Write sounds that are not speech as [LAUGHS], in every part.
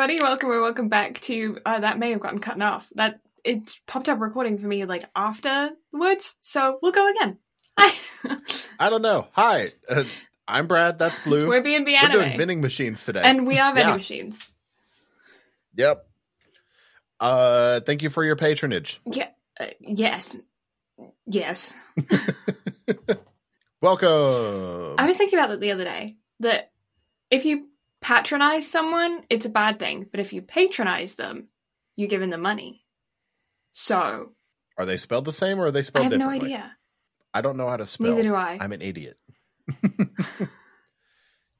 everybody. Welcome or welcome back to uh, that may have gotten cut off. That it popped up recording for me like afterwards, so we'll go again. Hi. [LAUGHS] I don't know. Hi, uh, I'm Brad. That's Blue. We're being We're doing vending machines today, and we are vending Yeah. machines. Yep. Uh, thank you for your patronage. Yeah. Uh, yes. Yes. [LAUGHS] Welcome. I was thinking about that the other day. That if you patronize someone, it's a bad thing, but if you patronize them, you're giving them money. So Are they spelled the same or are they spelled I have no idea. I don't know how to spell. Neither do I. I'm an idiot. [LAUGHS]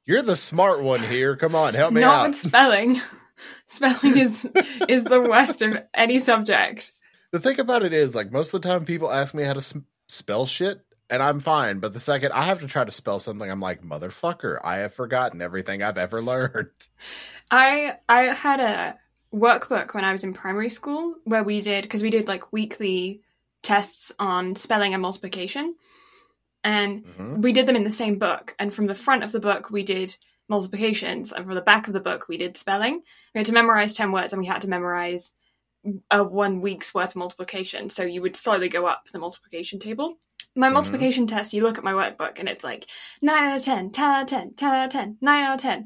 You're the smart one here. Come on, help me Not out. with spelling. [LAUGHS] spelling is is the worst of any subject. The thing about it is, like, most of the time people ask me how to spell shit, and I'm fine. But the second I have to try to spell something, I'm like, motherfucker, I have forgotten everything I've ever [LAUGHS] learned. I I had a workbook when I was in primary school where we did because we did like weekly tests on spelling and multiplication, and Mhm. we did them in the same book. And from the front of the book, we did multiplications, and from the back of the book, we did spelling. We had to memorize ten words, and we had to memorize a one week's worth of multiplication. So you would slowly go up the multiplication table. My Mhm. multiplication test, you look at my workbook, and it's like nine out of 10, 10 out of 10, 10 out of 10, 9 out of 10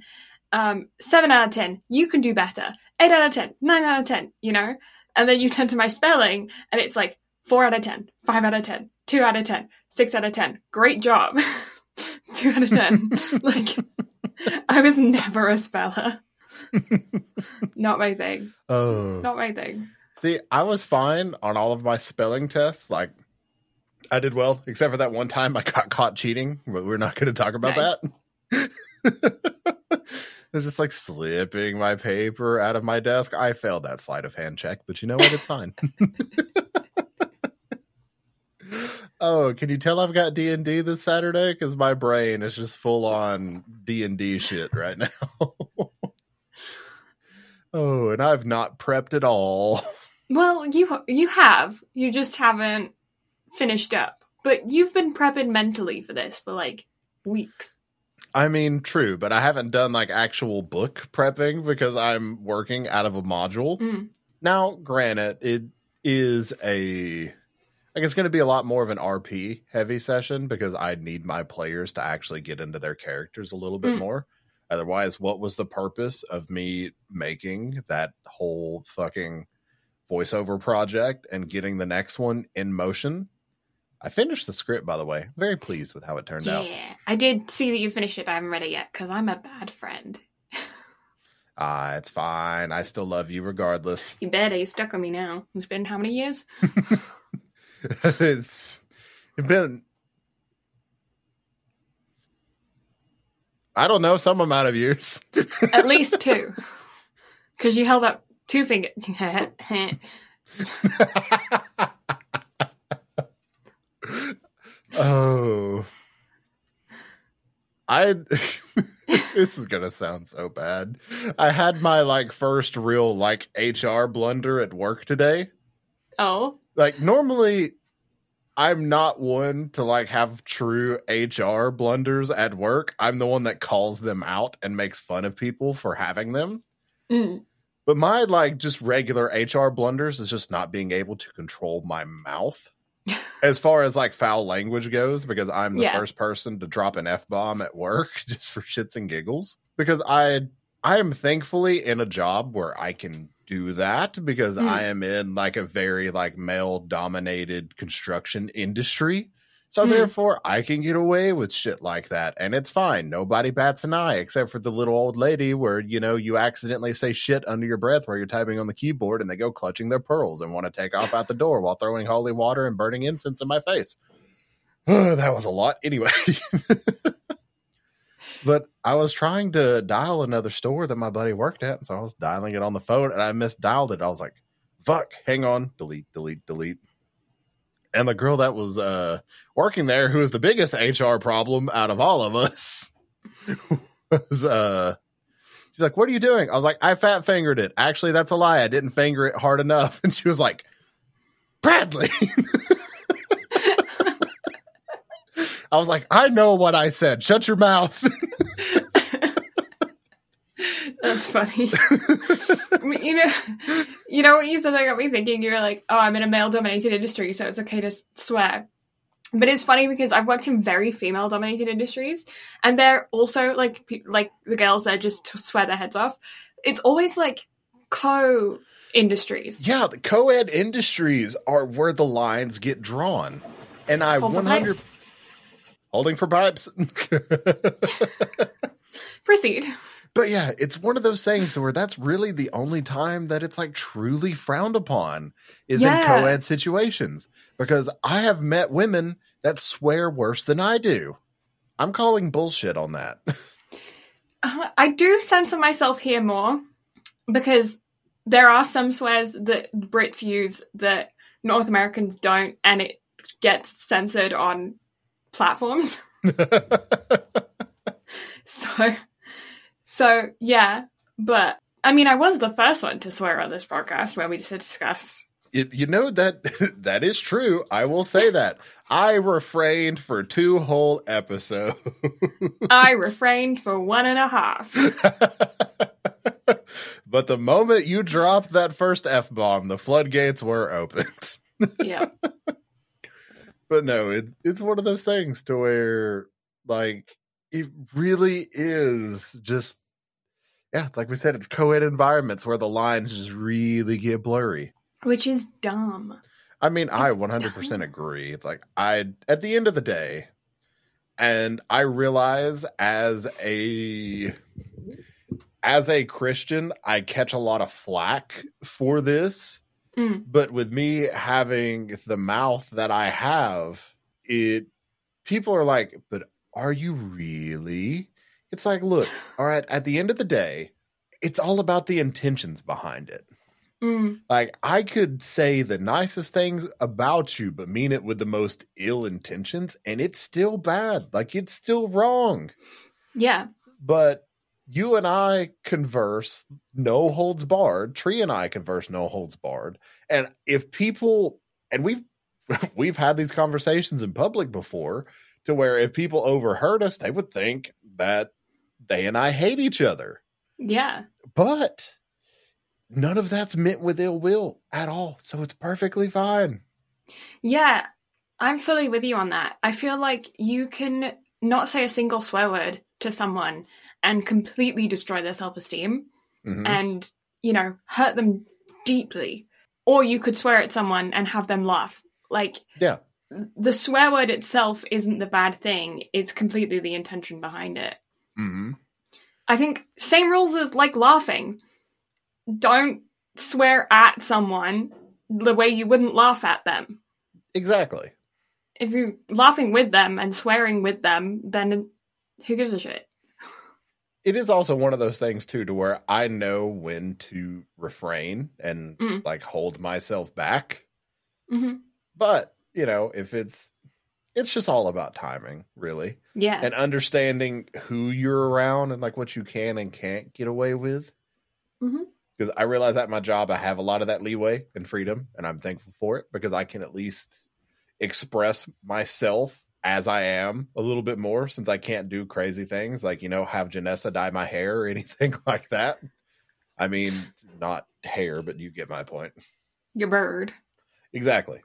um, seven out of ten, you can do better. Eight out of ten, nine out of ten, you know? And then you turn to my spelling and it's like four out of ten, five out of ten, two out of ten, six out of ten. Great job. two out of ten. like I was never a speller. Not my thing. Oh, Not my thing. see, I was fine on all of my spelling tests. Like, I did well, except for that one time I got caught cheating. But we're not going to talk about Nice. that. [LAUGHS] It was just like slipping my paper out of my desk. I failed that sleight of hand check, but you know what? It's fine. [LAUGHS] oh, can you tell I've got D and D this Saturday? Because my brain is just full on D and D shit right now. [LAUGHS] oh, and I've not prepped at all. Well, you you have. You just haven't finished up. But you've been prepping mentally for this for like weeks. I mean, true, but I haven't done like actual book prepping because I'm working out of a module. Mm. Now, granted, it is a like it's going to be a lot more of an RP heavy session because I need my players to actually get into their characters a little bit Mm. more. Otherwise, what was the purpose of me making that whole fucking voiceover project and getting the next one in motion? I finished the script, by the way. Very pleased with how it turned yeah, out. Yeah, I did see that you finished it, but I haven't read it yet because I'm a bad friend. [LAUGHS] Ah, it's fine. I still love you regardless. You better, you stuck on me now. It's been how many years? [LAUGHS] [LAUGHS] it's been I don't know, some amount of years. At least two. Because you held up two fingers. Oh. I [LAUGHS] this is gonna sound so bad. I had my like first real like HR blunder at work today. oh, like normally I'm not one to like have true HR blunders at work. I'm the one that calls them out and makes fun of people for having them. mm. But my like just regular HR blunders is just not being able to control my mouth as far as like foul language goes because I'm the Yeah. first person to drop an F bomb at work [LAUGHS] just for shits and giggles because I I am thankfully in a job where I can do that because Mm. I am in like a very like male dominated construction industry. So Mm. therefore I can get away with shit like that and it's fine. Nobody bats an eye except for the little old lady where you know you accidentally say shit under your breath while you're typing on the keyboard and they go clutching their pearls and want to take off out the door while throwing holy water and burning incense in my face. [SIGHS] that was a lot anyway. [LAUGHS] but I was trying to dial another store that my buddy worked at, so I was dialing it on the phone and I misdialed it. I was like, "Fuck, hang on, delete, delete, delete." And the girl that was uh, working there, who was the biggest HR problem out of all of us, [LAUGHS] was uh, she's like, "What are you doing?" I was like, "I fat fingered it." Actually, that's a lie. I didn't finger it hard enough. [LAUGHS] And she was like, "Bradley." [LAUGHS] I was like, I know what I said. Shut your mouth. That's funny. [LAUGHS] you know, you know what you said that got me thinking. You were like, "Oh, I'm in a male-dominated industry, so it's okay to swear." But it's funny because I've worked in very female-dominated industries, and they're also like pe- like the girls that just swear their heads off. It's always like co industries. Yeah, the co-ed industries are where the lines get drawn. And I Hold for 100 holding for pipes. [LAUGHS] Proceed. But yeah, it's one of those things where that's really the only time that it's like truly frowned upon is in Yeah. co-ed situations because I have met women that swear worse than I do. I'm calling bullshit on that. [LAUGHS] Uh, I do censor myself here more because there are some swears that Brits use that North Americans don't, and it gets censored on platforms. [LAUGHS] [LAUGHS] So, so yeah, but I mean, I was the first one to swear on this podcast where we just discussed. It, you know that [LAUGHS] that is true. I will say [LAUGHS] that I refrained for two whole episodes. I [LAUGHS] refrained for one and a half. but the moment you dropped that first f bomb, the floodgates were opened. Yeah, but no, it's it's one of those things to where like it really is just yeah, it's like we said, it's co-ed environments where the lines just really get blurry. which is dumb. I mean, I 100% dumb. agree. It's like I at the end of the day and I realize as a as a Christian, I catch a lot of flack for this, Mm. but with me having the mouth that I have, it people are like, "But are you really?" It's like, "Look, all right, at the end of the day, it's all about the intentions behind it." Mm. Like I could say the nicest things about you, but mean it with the most ill intentions, and it's still bad. Like it's still wrong. Yeah, But you and I converse no holds barred. Tree and I converse no holds barred. And if people and we've [LAUGHS] we've had these conversations in public before to where if people overheard us, they would think that they and I hate each other. yeah, But none of that's meant with ill will at all. So it's perfectly fine. yeah. I'm fully with you on that. I feel like you can not say a single swear word to someone and completely destroy their self esteem. Mhm. and you know hurt them deeply or you could swear at someone and have them laugh like Yeah. the swear word itself isn't the bad thing it's completely the intention behind it Mhm. i think same rules as like laughing don't swear at someone the way you wouldn't laugh at them Exactly. if you're laughing with them and swearing with them then who gives a shit It is also one of those things too to where I know when to refrain and Mm. like hold myself back. hmm But, you know, if it's it's just all about timing, really. yeah And understanding who you're around and like what you can and can't get away with. mm-hmm Because I realize at my job I have a lot of that leeway and freedom, and I'm thankful for it because I can at least express myself as I am a little bit more since I can't do crazy things like, you know, have Janessa dye my hair or [LAUGHS] anything like that. I mean, not hair, but you get my point. your bird Exactly.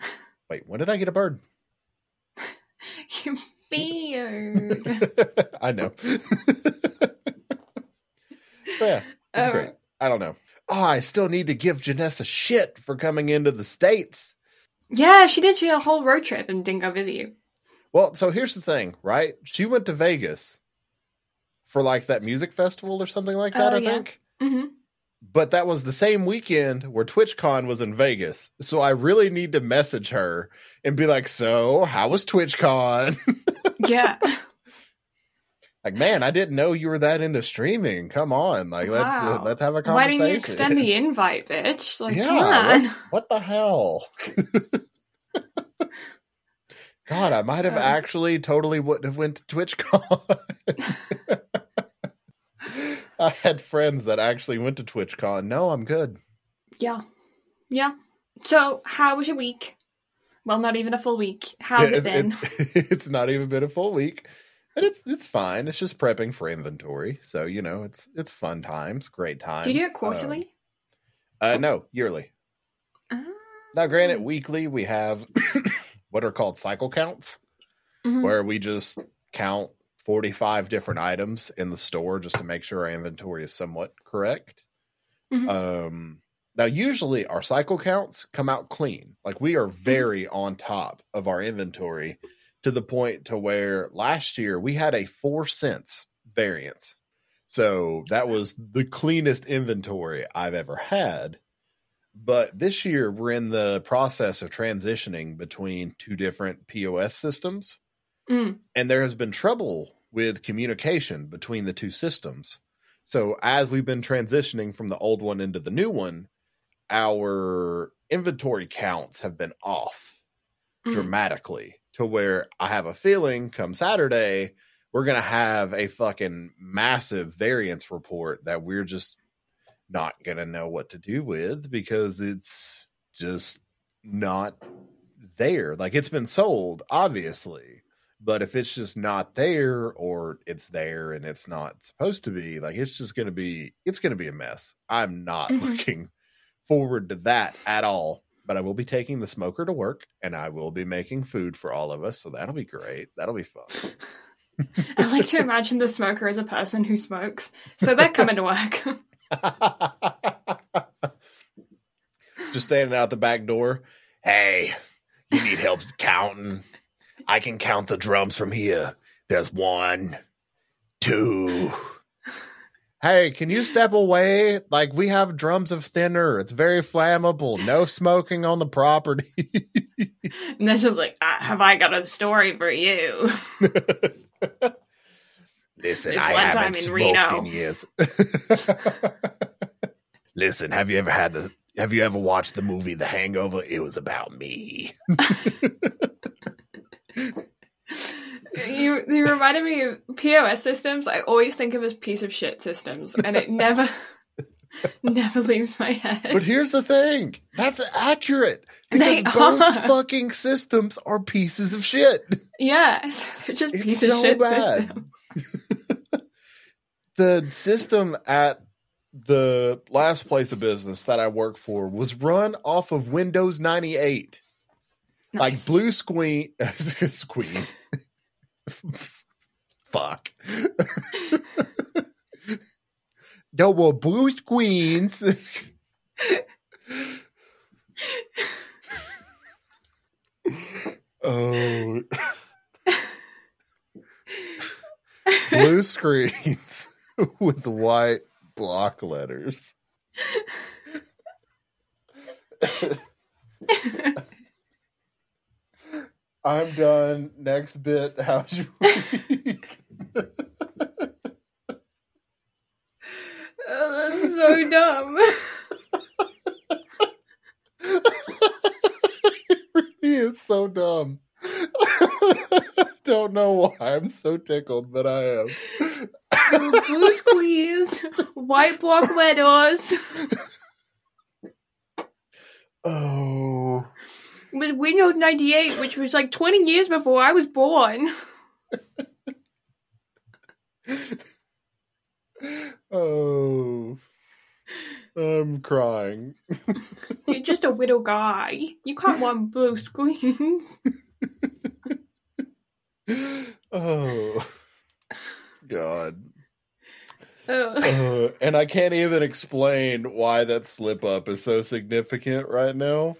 [LAUGHS] Wait, when did I get a bird? Your [LAUGHS] beard [LAUGHS] I know. [LAUGHS] Yeah, that's Uh, great. I don't know. Oh, I still need to give Janessa shit for coming into the States. Yeah, she did. She had a whole road trip and didn't go visit you. Well, so here's the thing, right? She went to Vegas for like that music festival or something like that, Oh, I yeah. think. hmm But that was the same weekend where TwitchCon was in Vegas. So I really need to message her and be like, "So, how was TwitchCon?" [LAUGHS] Yeah. like, man, I didn't know you were that into streaming. Come on, like let's uh, let's have a conversation. Why didn't you extend the invite, bitch? Like, Yeah, come on. What the hell? [LAUGHS] God, I might have Uh. actually totally wouldn't have went to TwitchCon. [LAUGHS] [LAUGHS] I had friends that actually went to TwitchCon. No, I'm good. Yeah. Yeah. So, how was your week? Well, not even a full week. How's it, been? [LAUGHS] it's not even been a full week. and it's it's fine. It's just prepping for inventory. So you know, it's it's fun times, great times. Do you do it Um, quarterly? uh, no, yearly. Ah. Now, granted, weekly we have [COUGHS] what are called cycle counts, Mhm. where we just count forty-five different items in the store just to make sure our inventory is somewhat correct. Mhm. Um, now, usually our cycle counts come out clean. Like we are Mm-hmm. very on top of our inventory to the point to where last year we had a four cents variance. So that was the cleanest inventory I've ever had. But this year we're in the process of transitioning between two different POS systems Mm. and there has been trouble with communication between the two systems. So as we've been transitioning from the old one into the new one, our inventory counts have been off Mm. dramatically to where I have a feeling come Saturday we're going to have a fucking massive variance report that we're just not going to know what to do with because it's just not there. Like it's been sold, obviously, but if it's just not there or it's there and it's not supposed to be, like it's just going to be, it's going to be a mess. I'm not [LAUGHS] Mhm. looking forward to that at all. But I will be taking the smoker to work and I will be making food for all of us. So that'll be great. That'll be fun. [LAUGHS] I like to imagine the smoker as a person who smokes. So they're coming to work. [LAUGHS] Just standing out the back door. Hey, you need help counting? I can count the drums from here. There's one, two. Hey, can you step away? Like we have drums of thinner. It's very flammable. No smoking on the property. [LAUGHS] and they're just like, ah, have I got a story for you? Listen, This I one haven't time in smoked Reno. in years. [LAUGHS] Listen, have you ever had the? Have you ever watched the movie The Hangover? It was about me. [LAUGHS] You, you reminded me of POS systems. I always think of as piece of shit systems, and it never, [LAUGHS] never leaves my head. But here's the thing: that's accurate because They both are. fucking systems are pieces of shit. yes, [LAUGHS] they're just It's piece so of shit bad. systems. [LAUGHS] The system at the last place of business that I worked for was run off of Windows 98. like Nice. blue squeen squeen [LAUGHS] fuck. No more blue squeens [LAUGHS] oh. Blue screens [LAUGHS] with white block letters I'm done. Next bit. [LAUGHS] How's your week? Oh, that's so dumb. [LAUGHS] [LAUGHS] he is so dumb. Don't know why I'm so tickled, but I am. Blue squeeze, white block letters. Oh, With Windows 98, which was like 20 years before I was born. [LAUGHS] oh, I'm crying. You're just a little guy. You can't want blue screens. Oh, God. Ugh. Uh, and I can't even explain why that slip up is so significant right now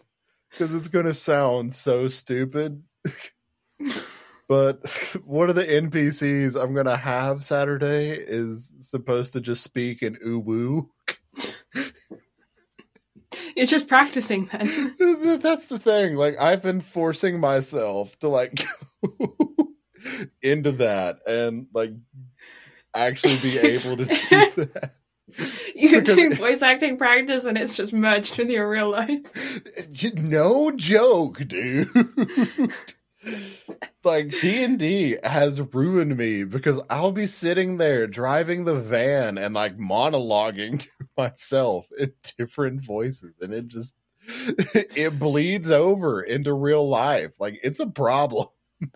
because it's going to sound so stupid. [LAUGHS] but [LAUGHS] one of the NPCs I'm going to have Saturday is supposed to just speak in uwu. You're just practicing then. [LAUGHS] That's the thing. Like I've been forcing myself to like go into that and like actually be able to do that. You Because- do voice acting practice and it's just merged with your real life. no joke dude like d&d has ruined me because i'll be sitting there driving the van and like monologuing to [LAUGHS] myself in different voices and it just it bleeds over into real life like it's a problem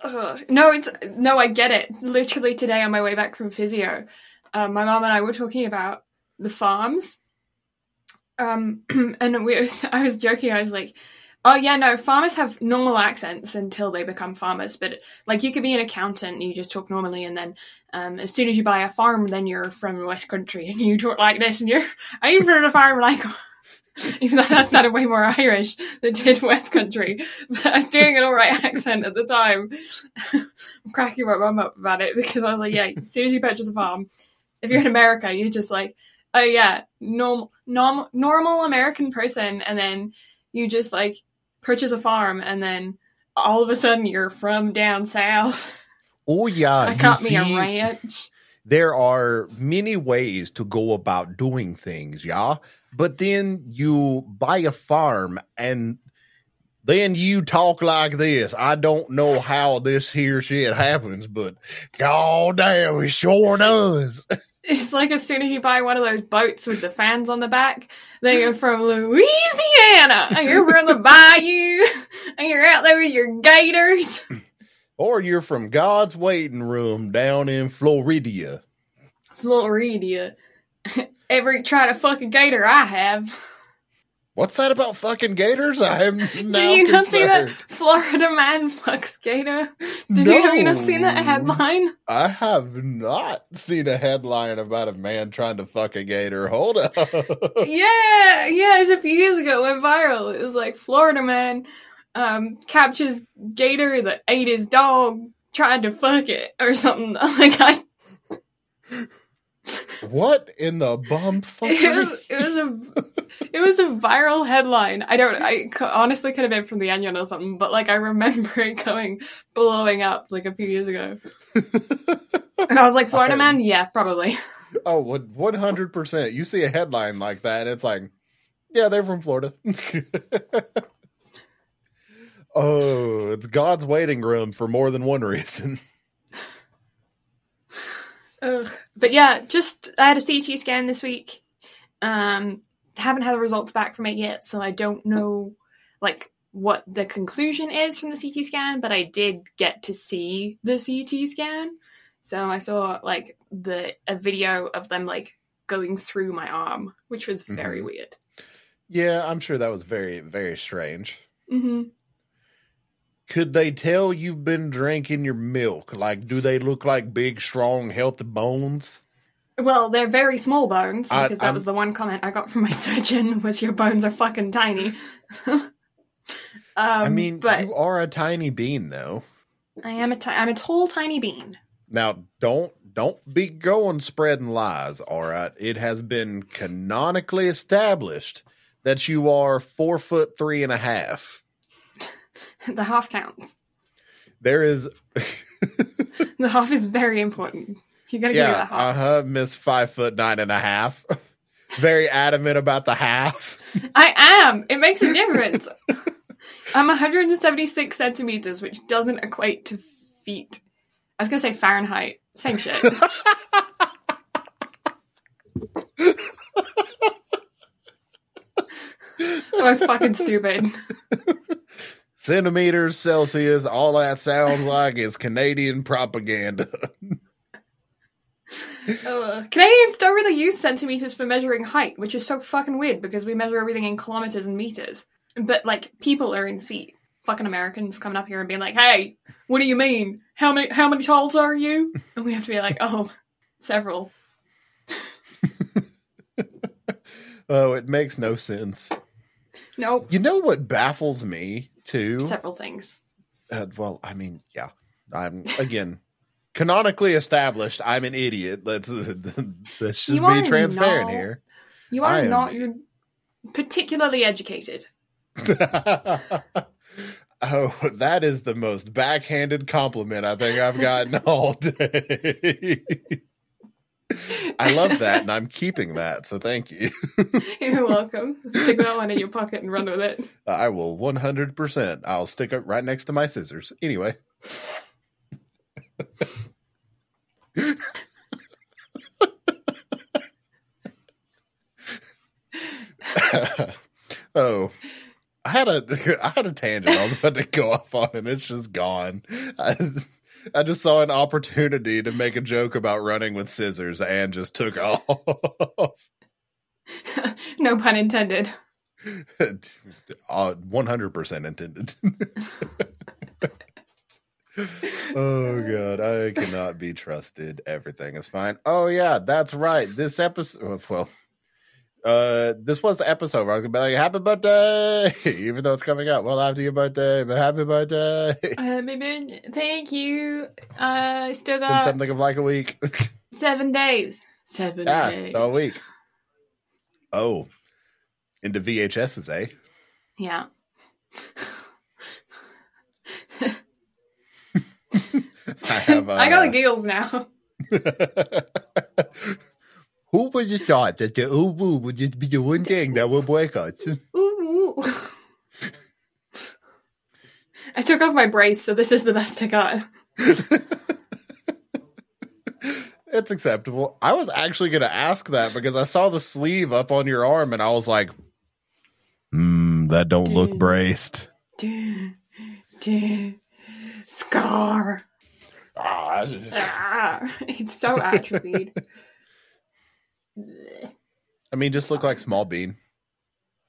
Ugh. No, it's no. I get it. Literally today on my way back from physio, um, my mom and I were talking about the farms. Um, [CLEARS THROAT] and we was, [LAUGHS] I was joking. I was like, "Oh yeah, no, farmers have normal accents until they become farmers. But like, you could be an accountant, and you just talk normally, and then um, as soon as you buy a farm, then you're from West Country, [LAUGHS] and you talk like this, and you're I'm from the farm like." [LAUGHS] Even though that sounded way more Irish than did West Country, but I was doing an alright accent at the time. I'm cracking my mum up about it because I was like, yeah, as soon as you purchase a farm, if you're in America, you're just like, oh yeah, normal, normal, normal American person, and then you just like purchase a farm, and then all of a sudden you're from down south. Oh yeah, I you got me a ranch. there are many ways to go about doing things, yeah. But then you buy a farm and then you talk like this. I don't know how this here shit happens, but god damn, it sure does. [LAUGHS] It's like as soon as you buy one of those boats with the fans on the back, then you're from Louisiana, and you're from the bayou, and you're out there with your gators. [LAUGHS] Or you're from God's waiting room down in Florida. Florida. [LAUGHS] Every try to fuck a gator I have. What's that about fucking gators? I am [LAUGHS] now Did you not see that. Florida man fucks gator? Did you have you not seen that headline? I have not seen a headline about a man trying to fuck a gator. Hold up. [LAUGHS] Yeah, yeah, it was a few years ago. It went viral. It was like Florida man um captures gator that ate his dog, tried to fuck it or something. [LAUGHS] Like I, what in the bum [LAUGHS] it was it was a it was a viral headline. I don't. I honestly could have been from the Onion or something, but like I remember [LAUGHS] it going blowing up like a few years ago, [LAUGHS] and I was like, Florida I- man, yeah, probably. Oh, one hundred percent. You see a headline like that, and it's like, yeah, they're from Florida. oh, it's God's waiting room for more than one reason. Ugh. But yeah, just I had a CT scan this week. Um, haven't had the results back from it yet, so I don't know like what the conclusion is from the CT scan. But I did get to see the CT scan, so I saw like the a video of them like going through my arm, which was very Mhm. weird. Yeah, I'm sure that was very, very strange. hmm Could they tell you've been drinking your milk? Like, do they look like big, strong, healthy bones? Well, they're very small bones I- because that I'm- was the one comment I got from my [LAUGHS] surgeon was your bones are fucking tiny. [LAUGHS] um, I mean, but you are a tiny bean, though. I am a ti- I'm a tall, tiny bean. Now, don't don't be going spreading lies. All right, it has been canonically established that you are four foot three and a half. [LAUGHS] the half counts. There is, [LAUGHS] The half is very important. You gotta give me yeah, that half. uh huh, Miss five foot nine and a half. [LAUGHS] Very adamant about the half. I am. It makes a difference. I'm 176 centimeters, which doesn't equate to feet. I was gonna say Fahrenheit. Same shit. That's fucking stupid. Centimeters, Celsius, all that sounds like is Canadian propaganda. [LAUGHS] Uh, Canadians don't really use centimeters for measuring height, which is so fucking weird because we measure everything in kilometers and meters. But like people are in feet. Fucking Americans coming up here and being like, "Hey, what do you mean? How many how many talls are you?" And we have to be like, "Oh, several." [LAUGHS] Oh, it makes no sense. Nope, You know what baffles me too? several things. Uh, well, I mean, yeah. I'm again [LAUGHS] canonically established. I'm an idiot. Let's [LAUGHS] let's just You be transparent not. here. You are not you're particularly educated. [LAUGHS] oh, that is the most backhanded compliment I think I've gotten all day. I love that, and I'm keeping that. So thank you. [LAUGHS] You're welcome. Stick that one in your pocket and run with it. I will 100%. I'll stick it right next to my scissors. Anyway. [LAUGHS] oh, I had a [LAUGHS] I had a tangent I was about to go off on, and it's just gone. I, I just saw an opportunity to make a joke about running with scissors, and just took [LAUGHS] off. [LAUGHS] no pun intended. [LAUGHS] Uh, One hundred percent intended. oh god, I cannot be trusted. Everything is fine. Oh yeah, that's right. This episode, well, uh, this was the episode where I was gonna be like, "Happy birthday," [LAUGHS] even though it's coming out well after your birthday. But happy birthday! [LAUGHS] Uh, maybe, thank you. Uh, I still Been got something of like a week. [LAUGHS] seven days. Seven yeah, days. it's all week. Oh, into VHSs, eh? Yeah. I have. Uh, I got the giggles now. Who would have thought that the uwu would just be the one thing that would break us? Ooh. I took off my brace, so this is the best I got. [LAUGHS] It's acceptable. I was actually going to ask that because I saw the sleeve up on your arm and I was like, hmm, that don't look braced. Duh, duh, Scar. Ah, just- Ah, it's so atrophied. [LAUGHS] I mean, just look like small bean.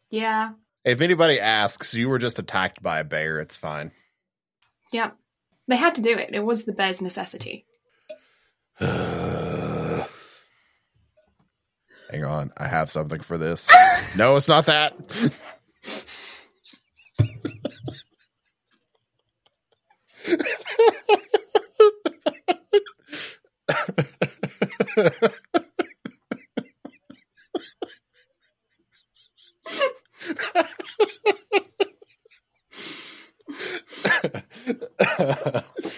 yeah. If anybody asks, you were just attacked by a bear. It's fine. Yep. They had to do it. It was the bear's necessity. [SIGHS] Hang on, I have something for this. no, it's not that. [LAUGHS]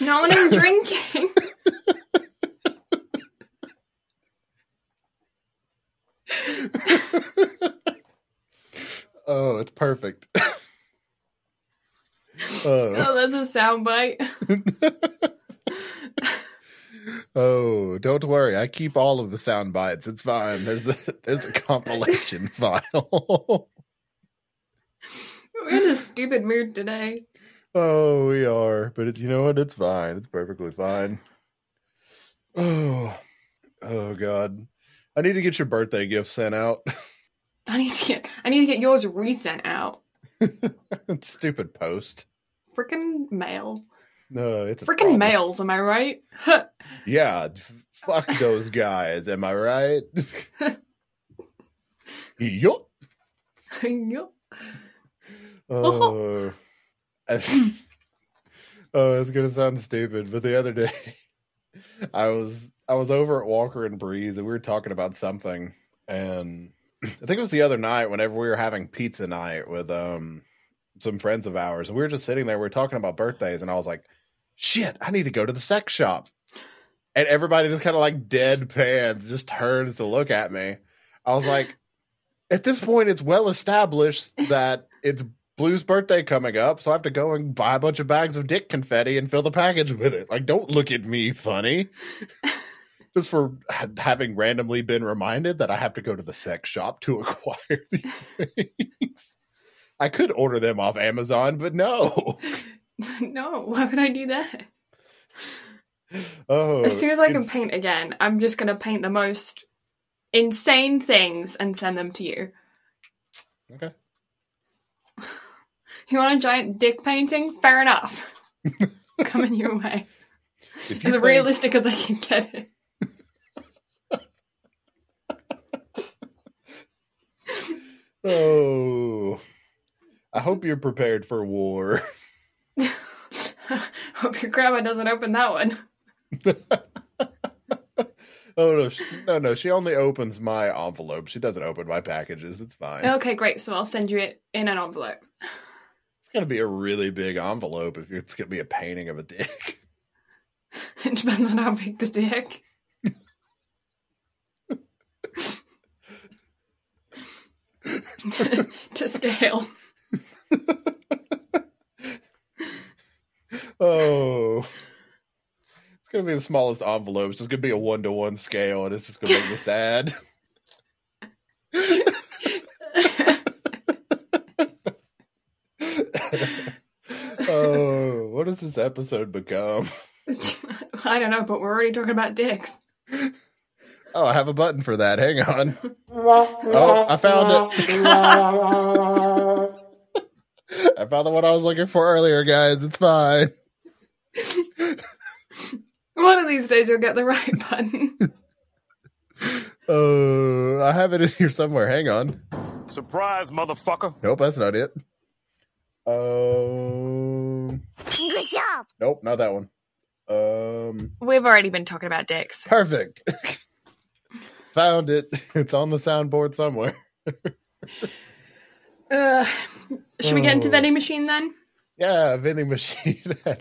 No one is drinking. oh, it's perfect. oh. [LAUGHS] Oh, that's a soundbite. [LAUGHS] oh, don't worry. I keep all of the sound bites. It's fine. There's a there's a compilation [LAUGHS] file. We're in a stupid mood today. Oh, we are. But it, you know what? It's fine. It's perfectly fine. [SIGHS] Oh. Oh god. I need to get your birthday gift sent out. [LAUGHS] I need to get I need to get yours resent out. [LAUGHS] Stupid post. Freaking mail. No, it's problem. mails, am I right? [LAUGHS] Yeah, fuck those guys. Am I right? yup. Yup. Uh, oh, as- [LAUGHS] oh, it's gonna sound stupid, but the other day, [LAUGHS] I was I was over at Walker and Breeze, and we were talking about something, and [CLEARS THROAT] I think it was the other night whenever we were having pizza night with um some friends of ours, and we were just sitting there, we were talking about birthdays, and I was like, "Shit, I need to go to the sex shop," and everybody just kind of like deadpans, just turns to look at me. I was like, [LAUGHS] at this point, it's well established that it's Blue's birthday coming up, so I have to go and buy a bunch of bags of dick confetti and fill the package with it. Like, don't look at me funny. [LAUGHS] Just for ha- having randomly been reminded that I have to go to the sex shop to [LAUGHS] acquire these things. I could order them off Amazon, but no. [LAUGHS] no, why would I do that? Oh, As soon as I can it's- paint again, I'm just gonna paint the most insane things and send them to you. Okay. You want a giant dick painting? Fair enough. [LAUGHS] Coming your way. You As think- realistic as I can get it. [LAUGHS] Oh, I hope you're prepared for war. [LAUGHS] Hope your grandma doesn't open that one. Oh no, she, no, no! She only opens my envelope. She doesn't open my packages. It's fine. Okay, great. So I'll send you it in an envelope. It's gonna be a really big envelope if it's gonna be a painting of a dick. [LAUGHS] It depends on how big the dick. [LAUGHS] to scale. [LAUGHS] Oh, it's gonna be the smallest envelope. It's just gonna be a one to one scale, and it's just gonna make me sad. Does this episode become? [LAUGHS] I don't know, but we're already talking about dicks. Oh, I have a button for that. Hang on. Oh, I found it. [LAUGHS] I found the one I was looking for earlier, guys. It's fine. [LAUGHS] One of these days you'll get the right button. Uh, I have it in here somewhere. Hang on. Surprise, motherfucker. Nope, that's not it. Um, Good job. nope, not that one. Um, We've already been talking about dicks. perfect. [LAUGHS] Found it. It's on the soundboard somewhere. [LAUGHS] Uh, should we get into Oh. vending machine then? Yeah, vending machine. [LAUGHS]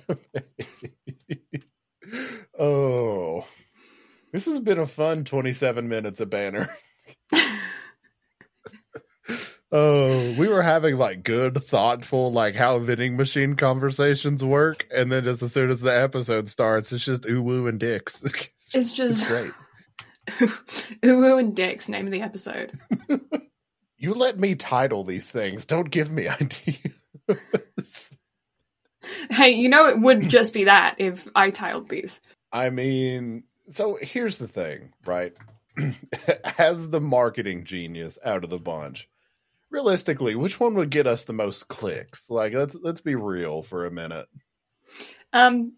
oh, this has been a fun 27 minutes of banner. Oh, we were having like good, thoughtful, like how vending machine conversations work, and then just as soon as the episode starts, it's just uwu and dicks. [LAUGHS] it's, It's just great. [LAUGHS] Uwu and dicks. Name of the episode. [LAUGHS] You let me title these things. Don't give me ideas. Hey, you know it would just be that if I tiled these. I mean, so here's the thing, right? [CLEARS THROAT] As the marketing genius out of the bunch, realistically, which one would get us the most clicks? Like, let's let's be real for a minute. Um,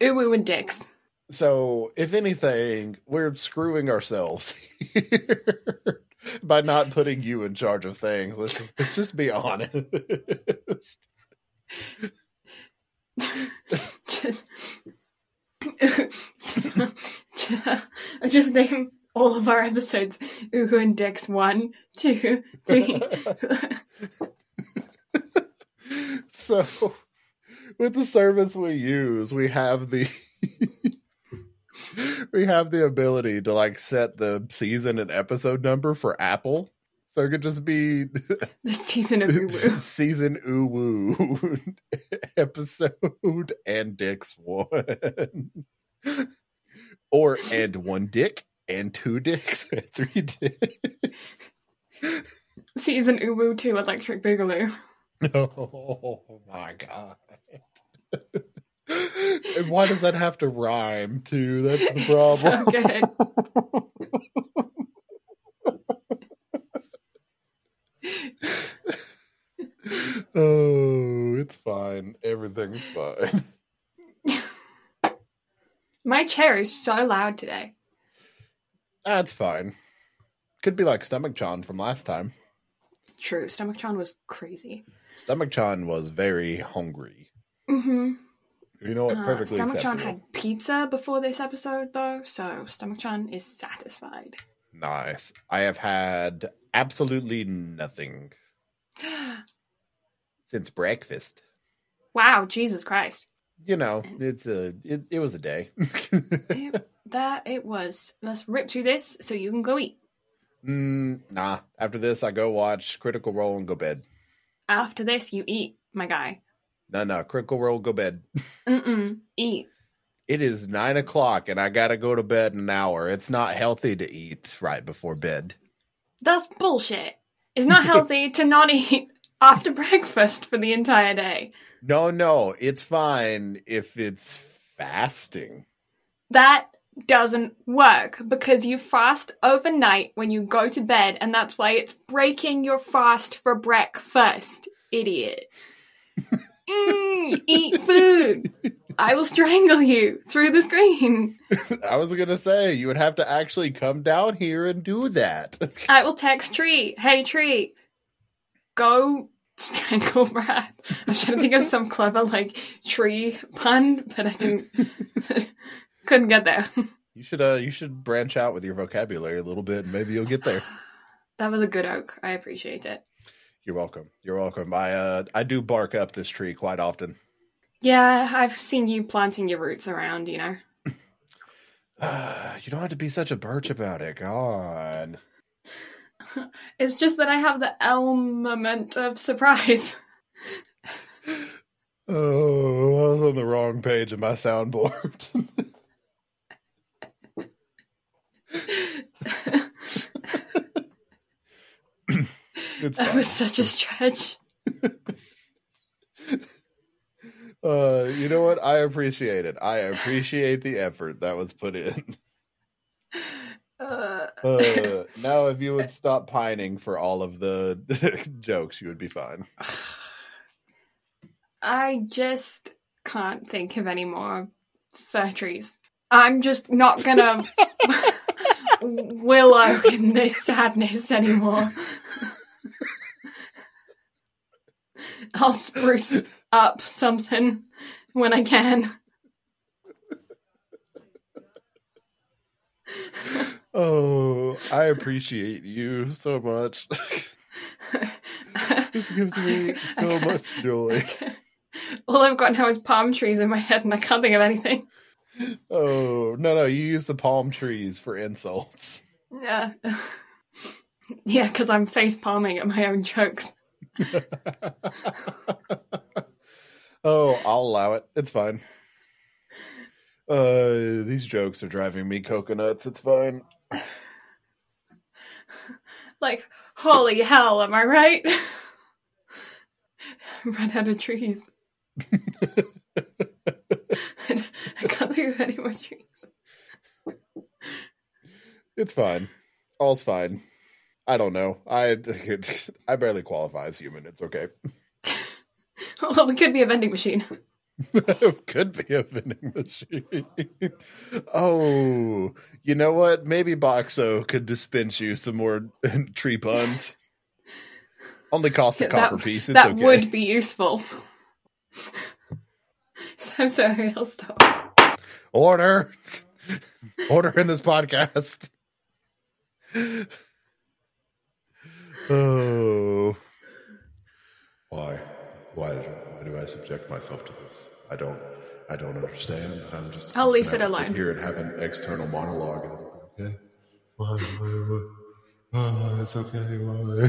Uwu and dicks. So, if anything, we're screwing ourselves [LAUGHS] here by not putting you in charge of things. Let's just, let's just be honest. [LAUGHS] [LAUGHS] just, just name all of our episodes Uwu and dicks. One, two, three. [LAUGHS] so with the service we use we have the [LAUGHS] we have the ability to like set the season and episode number for apple so it could just be [LAUGHS] the season of Uwu. season uwu episode and dicks one or and one dick and two dicks and [LAUGHS] three dicks Season Uwu 2 Electric Boogaloo. Oh my god. and why does that have to rhyme too? That's the [LAUGHS] So problem. good. [LAUGHS] oh, it's fine. Everything's fine. My chair is so loud today. That's fine. Could be like Stomach Chan from last time. True, Stomach Chan was crazy. Stomach Chan was very hungry. Mm-hmm. You know what? Uh, Perfectly Stomach Chan acceptable. had pizza before this episode, though, so Stomach Chan is satisfied. Nice. I have had absolutely nothing [GASPS] since breakfast. wow, Jesus Christ. You know, it's a it, it was a day. It- that it was. Let's rip through this so you can go eat. Mm, nah. After this, I go watch Critical Role and go bed. After this, you eat, my guy. No, no. Critical Role, go bed. Mm-mm. Eat. It is nine o'clock, and I gotta go to bed in an hour. It's not healthy to eat right before bed. That's bullshit. It's not healthy to not eat after [LAUGHS] breakfast for the entire day. No, no. It's fine if it's fasting. That doesn't work because you fast overnight when you go to bed, and that's why it's breaking your fast for breakfast, idiot. [LAUGHS] Mm, eat food. I will strangle you through the screen. [LAUGHS] I was gonna say you would have to actually come down here and do that. I will text Tree. Hey, Tree, go [LAUGHS] strangle Brad. I was trying to think of some clever, like, tree pun, but I didn't. [LAUGHS] couldn't get there. You should uh you should branch out with your vocabulary a little bit and maybe you'll get there. [SIGHS] That was a good oak. I appreciate it. You're welcome. You're welcome. I uh I do bark up this tree quite often. Yeah, I've seen you planting your roots around, you know. [SIGHS] you don't have to be such a birch about it. God. It's just that I have the element of surprise. [LAUGHS] Oh, I was on the wrong page of my soundboard. it's that fine. was such a stretch. [LAUGHS] Uh, you know what? I appreciate it. I appreciate the effort that was put in. [LAUGHS] Uh, [LAUGHS] Uh, now, if you would stop pining for all of the [LAUGHS] jokes, you would be fine. I just can't think of any more fir trees. I'm just not gonna [LAUGHS] willow in this sadness anymore. I'll spruce up something when I can. Oh, I appreciate you so much. [LAUGHS] this gives me so much joy. All I've got now is palm trees in my head and I can't think of anything. Oh, no, no, you use the palm trees for insults. Yeah. [LAUGHS] Yeah, because I'm face palming at my own jokes. [LAUGHS] oh, I'll allow it. It's fine. Uh, these jokes are driving me coconuts. It's fine. [LAUGHS] Like, holy hell, am I right? [LAUGHS] Run out of trees. [LAUGHS] I can't think of any more trees. It's fine. All's fine. I don't know. I I barely qualify as human. It's okay. Well, we could be a vending machine. [LAUGHS] Could be a vending machine. oh, you know what? Maybe Boxxo could dispense you some more [LAUGHS] tree puns. Only cost a copper piece. It's that okay. would be useful. [LAUGHS] I'm sorry, I'll stop. Order. Order in this podcast. [SIGHS] Oh. Why? Why? Why do I subject myself to this? I don't. I don't understand. I'm just. I'll I'm leave it alone. Sit here and have an external monologue. And then, okay. [LAUGHS] Why? Why? Why? Oh, it's okay. Why?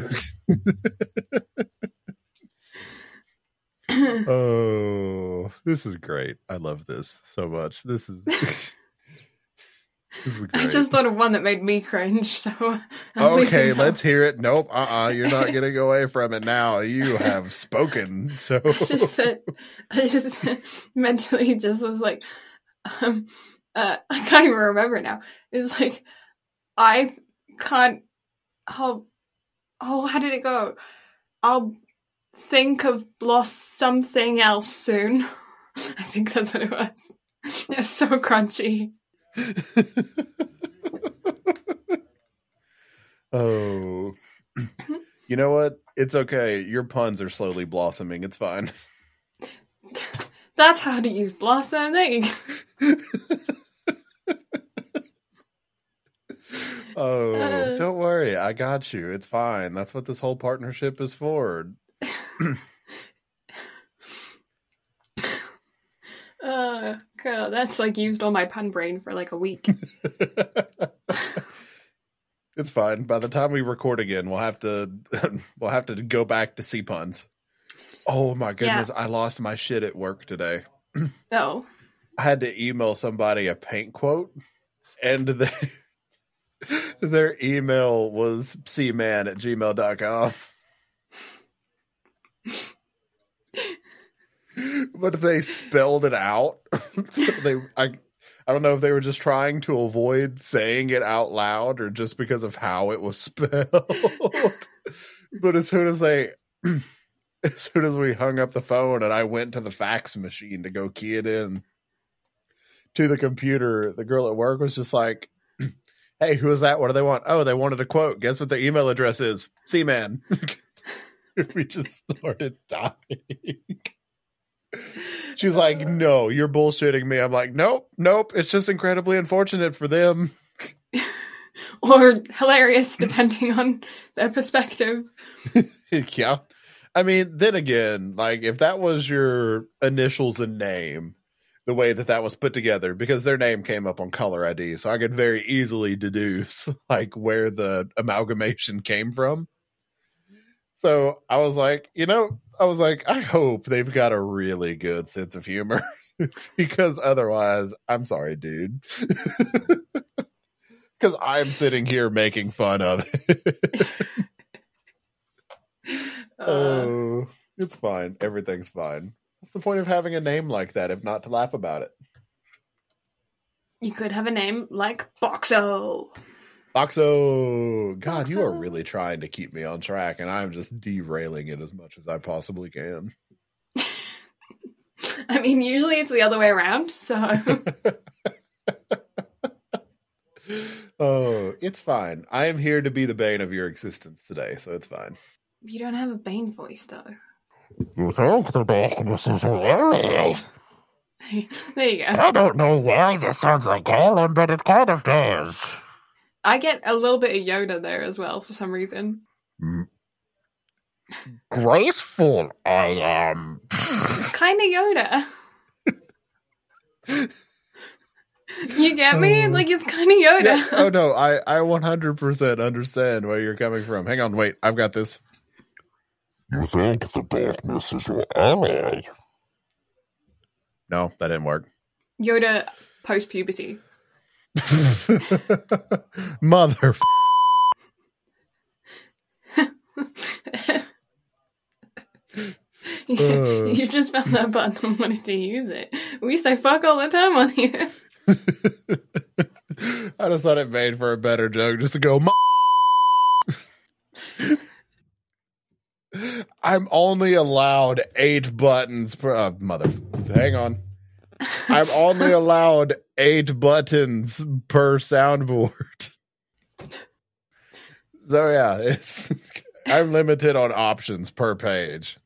[LAUGHS] [LAUGHS] oh, this is great. I love this so much. This is. This is great. [LAUGHS] I just thought of one that made me cringe, so. [LAUGHS] I'll Okay, let's hear it. Nope, uh uh-uh, uh, you are not [LAUGHS] getting away from it now. You have spoken. So I just said, I just mentally just was like, um, uh, I can't even remember now. It's like, I can't, oh, oh, how did it go? I'll think of lost something else soon. I think that's what it was. It was so crunchy. [LAUGHS] Oh. [CLEARS THROAT] You know what? It's okay. Your puns are slowly blossoming. It's fine. [LAUGHS] That's how to use blossoming. [LAUGHS] Oh, Uh. don't worry. I got you. It's fine. That's what this whole partnership is for. Uh, God, uh, that's like used all my pun brain for like a week. [LAUGHS] [LAUGHS] it's fine. By the time we record again, we'll have to [LAUGHS] we'll have to go back to see puns. Oh my goodness, I lost my shit at work today. No. Oh. [CLEARS THROAT] I had to email somebody a paint quote, and they, their email was cman at gmail.com. but they spelled it out. [LAUGHS] so they, I, I don't know if they were just trying to avoid saying it out loud or just because of how it was [LAUGHS] spelled. but as soon as they, [CLEARS THROAT] as soon as we hung up the phone and I went to the fax machine to go key it in to the computer, the girl at work was just like, [CLEARS THROAT] Hey, who is that? What do they want? Oh, they wanted a quote. Guess what their email address is? C man. [LAUGHS] we just started dying. She was like, No, you're bullshitting me. I'm like, Nope, nope. It's just incredibly unfortunate for them. [LAUGHS] Or hilarious, depending on their perspective. [LAUGHS] yeah. I mean, then again, like if that was your initials and name, the way that that was put together, because their name came up on color ID, so I could very easily deduce [LAUGHS] like where the amalgamation came from. So I was like, you know, I was like, I hope they've got a really good sense of humor [LAUGHS] because otherwise, I'm sorry, dude. [LAUGHS] Because I'm sitting here making fun of it. [LAUGHS] Uh, Oh, it's fine. Everything's fine. What's the point of having a name like that if not to laugh about it? You could have a name like Boxxo. Boxxo! God, you are really trying to keep me on track, and I'm just derailing it as much as I possibly can. [LAUGHS] I mean, usually it's the other way around, so [LAUGHS] oh, it's fine. I am here to be the bane of your existence today, so it's fine. you don't have a Bane voice, though. You think the darkness is really? [LAUGHS] there you go. I don't know why this sounds like Alan, but it kind of does. I get a little bit of Yoda there as well for some reason. Graceful, I am. [LAUGHS] Kind of Yoda. you get me? Oh. Like it's kind of Yoda. Yeah, oh no, I, I 100% understand where you're coming from. Hang on, wait, I've got this. You think the darkness is your ally? No, that didn't work. Yoda post puberty. [LAUGHS] Mother. [LAUGHS] Uh. you just found that button and wanted to use it. We say fuck all the time on here. [LAUGHS] I just thought it made for a better joke just to go. I'm only allowed eight buttons per uh, mother. Hang on. [LAUGHS] I'm only allowed eight buttons per soundboard. [LAUGHS] So yeah, it's [LAUGHS] I'm limited on options per page,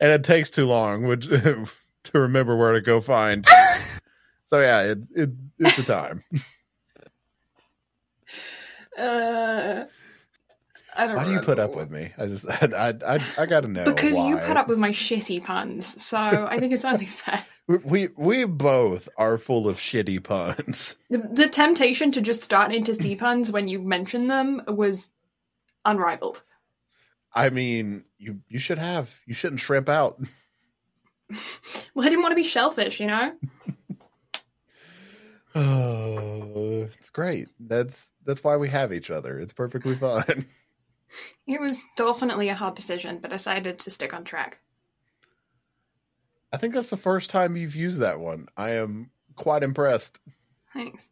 and it takes too long which, to remember where to go find. So yeah, it, it it's a time. Uh, I don't Why do you put up with me? I just I I, I got to know Because you put up with my shitty puns, so I think it's only fair. We, we we both are full of shitty puns. The, the temptation to just start into C puns when you mention them was unrivaled. I mean, you you should have. You shouldn't shrimp out. [LAUGHS] Well, I didn't want to be shellfish, you know? [SIGHS] Oh, it's great. That's that's why we have each other. It's perfectly fine. [LAUGHS] It was definitely a hard decision, but I decided to stick on track. I think that's the first time you've used that one. I am quite impressed. Thanks.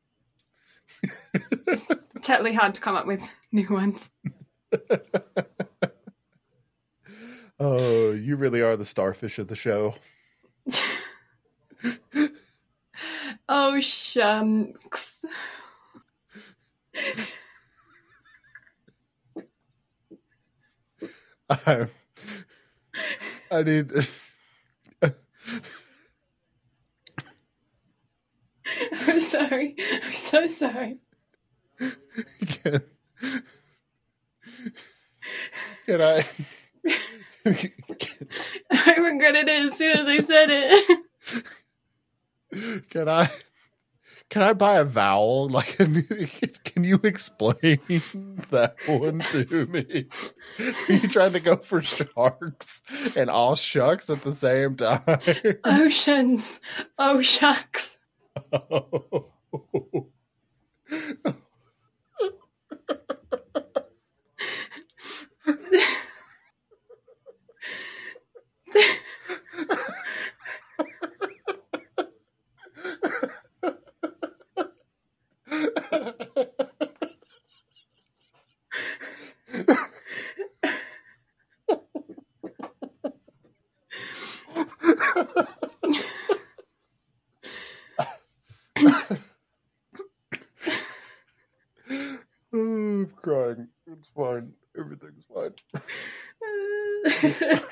it's totally hard to come up with new ones. [LAUGHS] Oh, you really are the starfish of the show. [LAUGHS] Oh, shucks. [LAUGHS] I, I need. I'm sorry. I'm so sorry. Can, can I? I regretted it as soon as I said it. Can I? Can I buy a vowel? [LAUGHS] Like, can, can you explain [LAUGHS] that one to me? Are [LAUGHS] you trying to go for sharks and all shucks at the same time? Oceans. Oh, shucks. I'm crying. It's fine. Everything's fine. That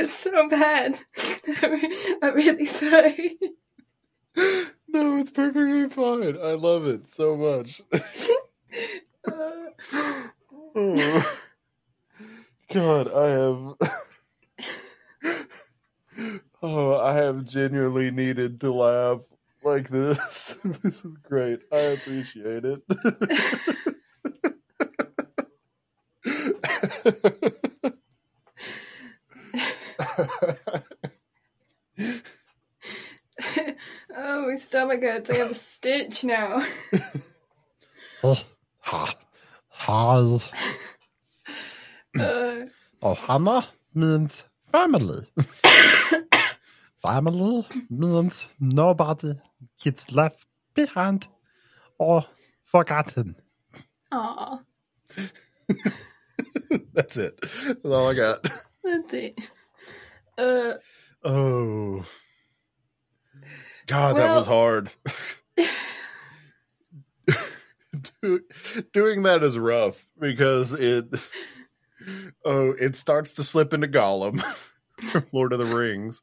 was so bad. I'm really sorry. No, it's perfectly fine. I love it so much. Oh. [LAUGHS] God, I have. Oh, I have genuinely needed to laugh like this. [LAUGHS] this is great. I appreciate it. Oh, my stomach hurts. I have a stitch now. Oh, ha, ha. Uh, Oh, Hannah means family. [LAUGHS] family means nobody gets left behind or forgotten. aw, [LAUGHS] That's it. That's all I got. that's it. Uh, Oh. God, that was hard. [LAUGHS] Do, doing that is rough because it oh it starts to slip into Gollum [LAUGHS] from [LAUGHS] Lord of the Rings,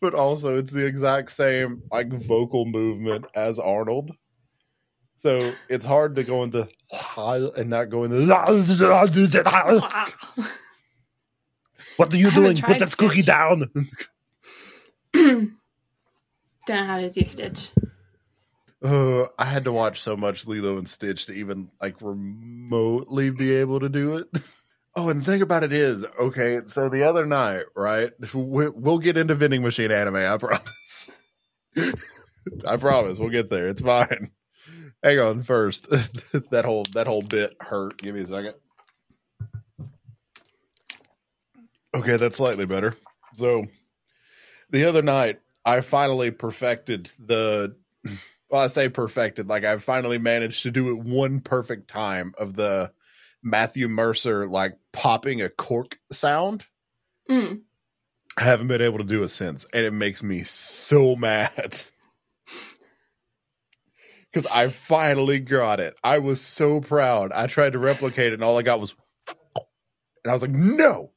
but also it's the exact same like vocal movement as Arnold. So it's hard to go into and not go into. [LAUGHS] What are you doing? Put that cookie Stitch. down. [CLEARS THROAT] don't know how to do Stitch. Uh, I had to watch so much Lilo and Stitch to even like remotely be able to do it. [LAUGHS] Oh, and the thing about it is, okay, so the other night, right? [LAUGHS] we- We'll get into vending machine anime. I promise. [LAUGHS] I promise we'll get there. It's fine. Hang on first. [LAUGHS] that whole that whole bit hurt. Give me a second. Okay, that's slightly better. So, the other night, I finally perfected the well, I say perfected. Like I finally managed to do it one perfect time of the Matthew Mercer like popping a cork sound. Mm. I haven't been able to do it since, and it makes me so mad. [LAUGHS] Because I finally got it. I was so proud. I tried to replicate it, and all I got was, [LAUGHS] and I was like, no,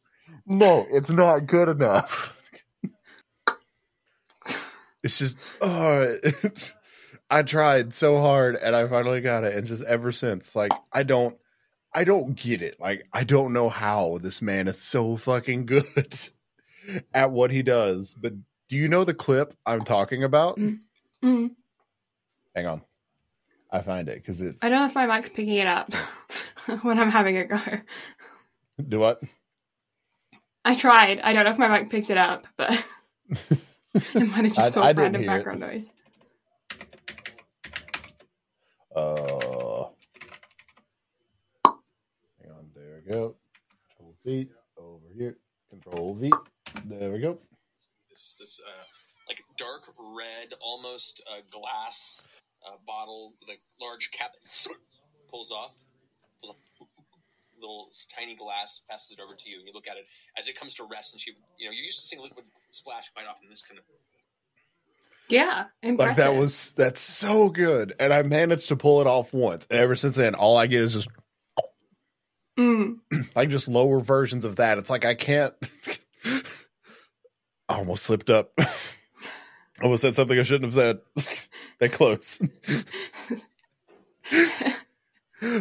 no, it's not good enough. [LAUGHS] it's just, oh, it's, I tried so hard, and I finally got it, and just ever since, like, I don't, I don't get it. Like, I don't know how this man is so fucking good [LAUGHS] at what he does. But do you know the clip I'm talking about? Mm. Mm. Hang on. I find it because it's I don't know if my mic's picking it up [LAUGHS] when I'm having a go. [LAUGHS] do what? I tried. I don't know if my mic picked it up, but it might have just I- I random hear it. background noise. Uh, hang on. There we go. Control C over here. Control V. There we go. this this uh, like dark red, almost uh, glass uh, bottle with a large cap [LAUGHS] pulls off, pulls off, [LAUGHS] little tiny glass, passes it over to you, and you look at it as it comes to rest. And she, you know, you're used to seeing liquid splash quite often. This kind of Yeah, impressive. Like that was that's so good, and I managed to pull it off once. And ever since then, all I get is just Mm. like just lower versions of that. It's like I can't. [LAUGHS] I almost slipped up. I [LAUGHS] almost said something I shouldn't have said. [LAUGHS] that close.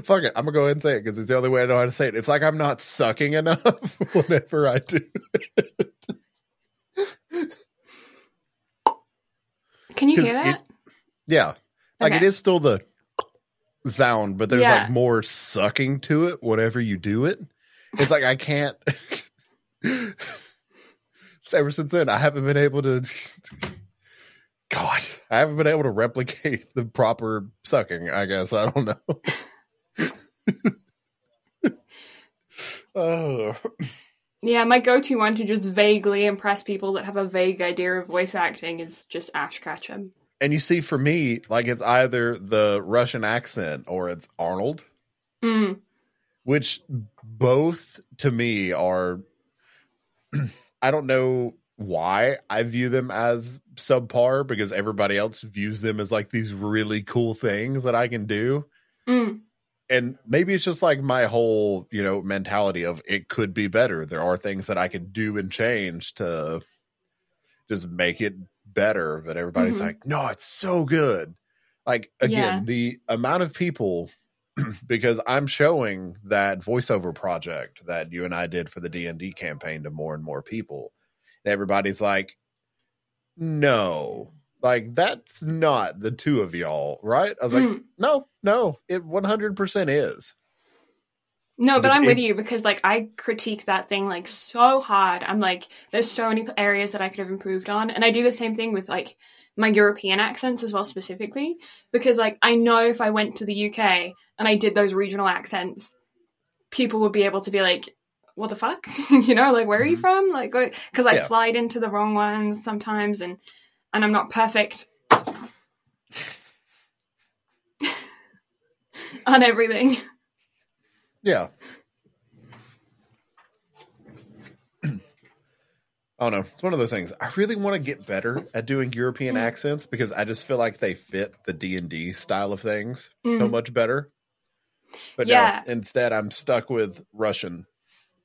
Fuck it. I'm gonna go ahead and say it because it's the only way I know how to say it. It's like I'm not sucking enough whenever I do. Can you hear that? it- Yeah. Like it is still the sound, but there's Yeah. like more sucking to it whenever you do it. It's like I can't. [LAUGHS] Ever since then, I haven't been able to. [LAUGHS] God, I haven't been able to replicate the proper sucking. I guess I don't know. [LAUGHS] oh, Yeah, my go-to one to just vaguely impress people that have a vague idea of voice acting is just Ash Ketchum. And you see, for me, like it's either the Russian accent or it's Arnold. Mm. which both to me are [CLEARS THROAT] I don't know why I view them as subpar because everybody else views them as like these really cool things that I can do. Mm. And maybe it's just like my whole, you know, mentality of it could be better. There are things that I could do and change to just make it better. But everybody's Mhm. like, no, it's so good. Like again, Yeah. the amount of people [CLEARS THROAT] because I'm showing that voiceover project that you and I did for the D and D campaign to more and more people. And everybody's like, no, like that's not the two of y'all, right? I was like, Mm. no, no, it 100% is. No, but I'm it- with you because like I critique that thing like so hard. I'm like, there's so many areas that I could have improved on, and I do the same thing with like my European accents as well, specifically because like I know if I went to the UK and I did those regional accents, people would be able to be like, "What the fuck?" [LAUGHS] you know, like where are you Mhm. from? Like, because I Yeah. slide into the wrong ones sometimes, and and I'm not perfect [LAUGHS] on everything. Yeah. I don't know. it's one of those things. I really want to get better at doing European Mm. accents because I just feel like they fit the D and D style of things so Mm. much better. But Yeah. no, instead I'm stuck with Russian.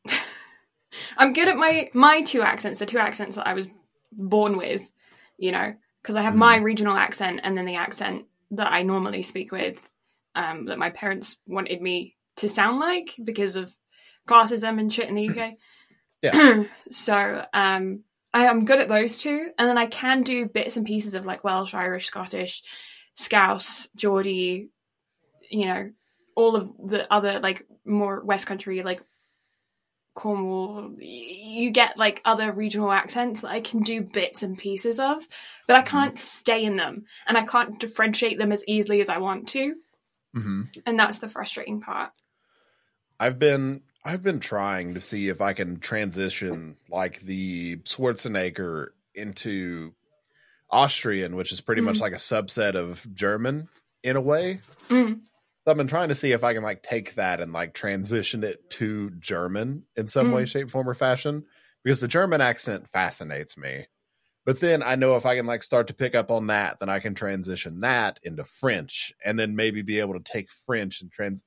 [LAUGHS] I'm good at my my two accents, the two accents that I was born with, you know, because I have my regional accent and then the accent that I normally speak with, um, that my parents wanted me to sound like because of classism and shit in the UK. Yeah. [CLEARS THROAT] so um, I am good at those two, and then I can do bits and pieces of like Welsh, Irish, Scottish, Scouse, Geordie, you know, all of the other like more West Country like Cornwall, you get like other regional accents that I can do bits and pieces of, but I can't stay in them and I can't differentiate them as easily as I want to. hmm And that's the frustrating part. I've been I've been trying to see if I can transition like the Schwarzenegger into Austrian, which is pretty much Mhm. like a subset of German in a way. Mm. So I've been trying to see if I can like take that and like transition it to German in some way, Mm. shape, form, or fashion. Because the German accent fascinates me. But then I know if I can like start to pick up on that, then I can transition that into French and then maybe be able to take French and trans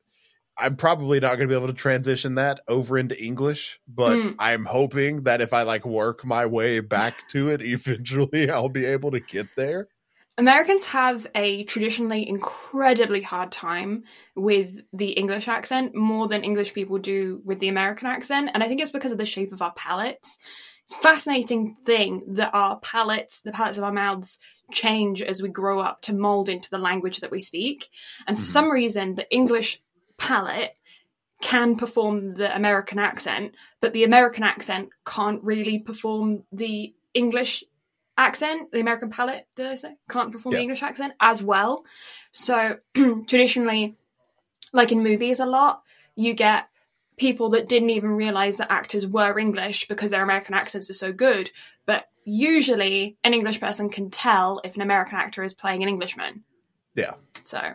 I'm probably not going to be able to transition that over into English, but Mm. I'm hoping that if I like work my way back to it, [LAUGHS] eventually I'll be able to get there. Americans have a traditionally incredibly hard time with the English accent more than English people do with the American accent. And I think it's because of the shape of our palates. It's a fascinating thing that our palates, the palates of our mouths, change as we grow up to mold into the language that we speak. And for Mhm. some reason, the English palate can perform the American accent, but the American accent can't really perform the English accent, the American palate, did I say? Can't perform Yeah. the English accent as well. So [CLEARS THROAT] traditionally, like in movies a lot, you get people that didn't even realize that actors were English because their American accents are so good. But usually, an English person can tell if an American actor is playing an Englishman. Yeah. So,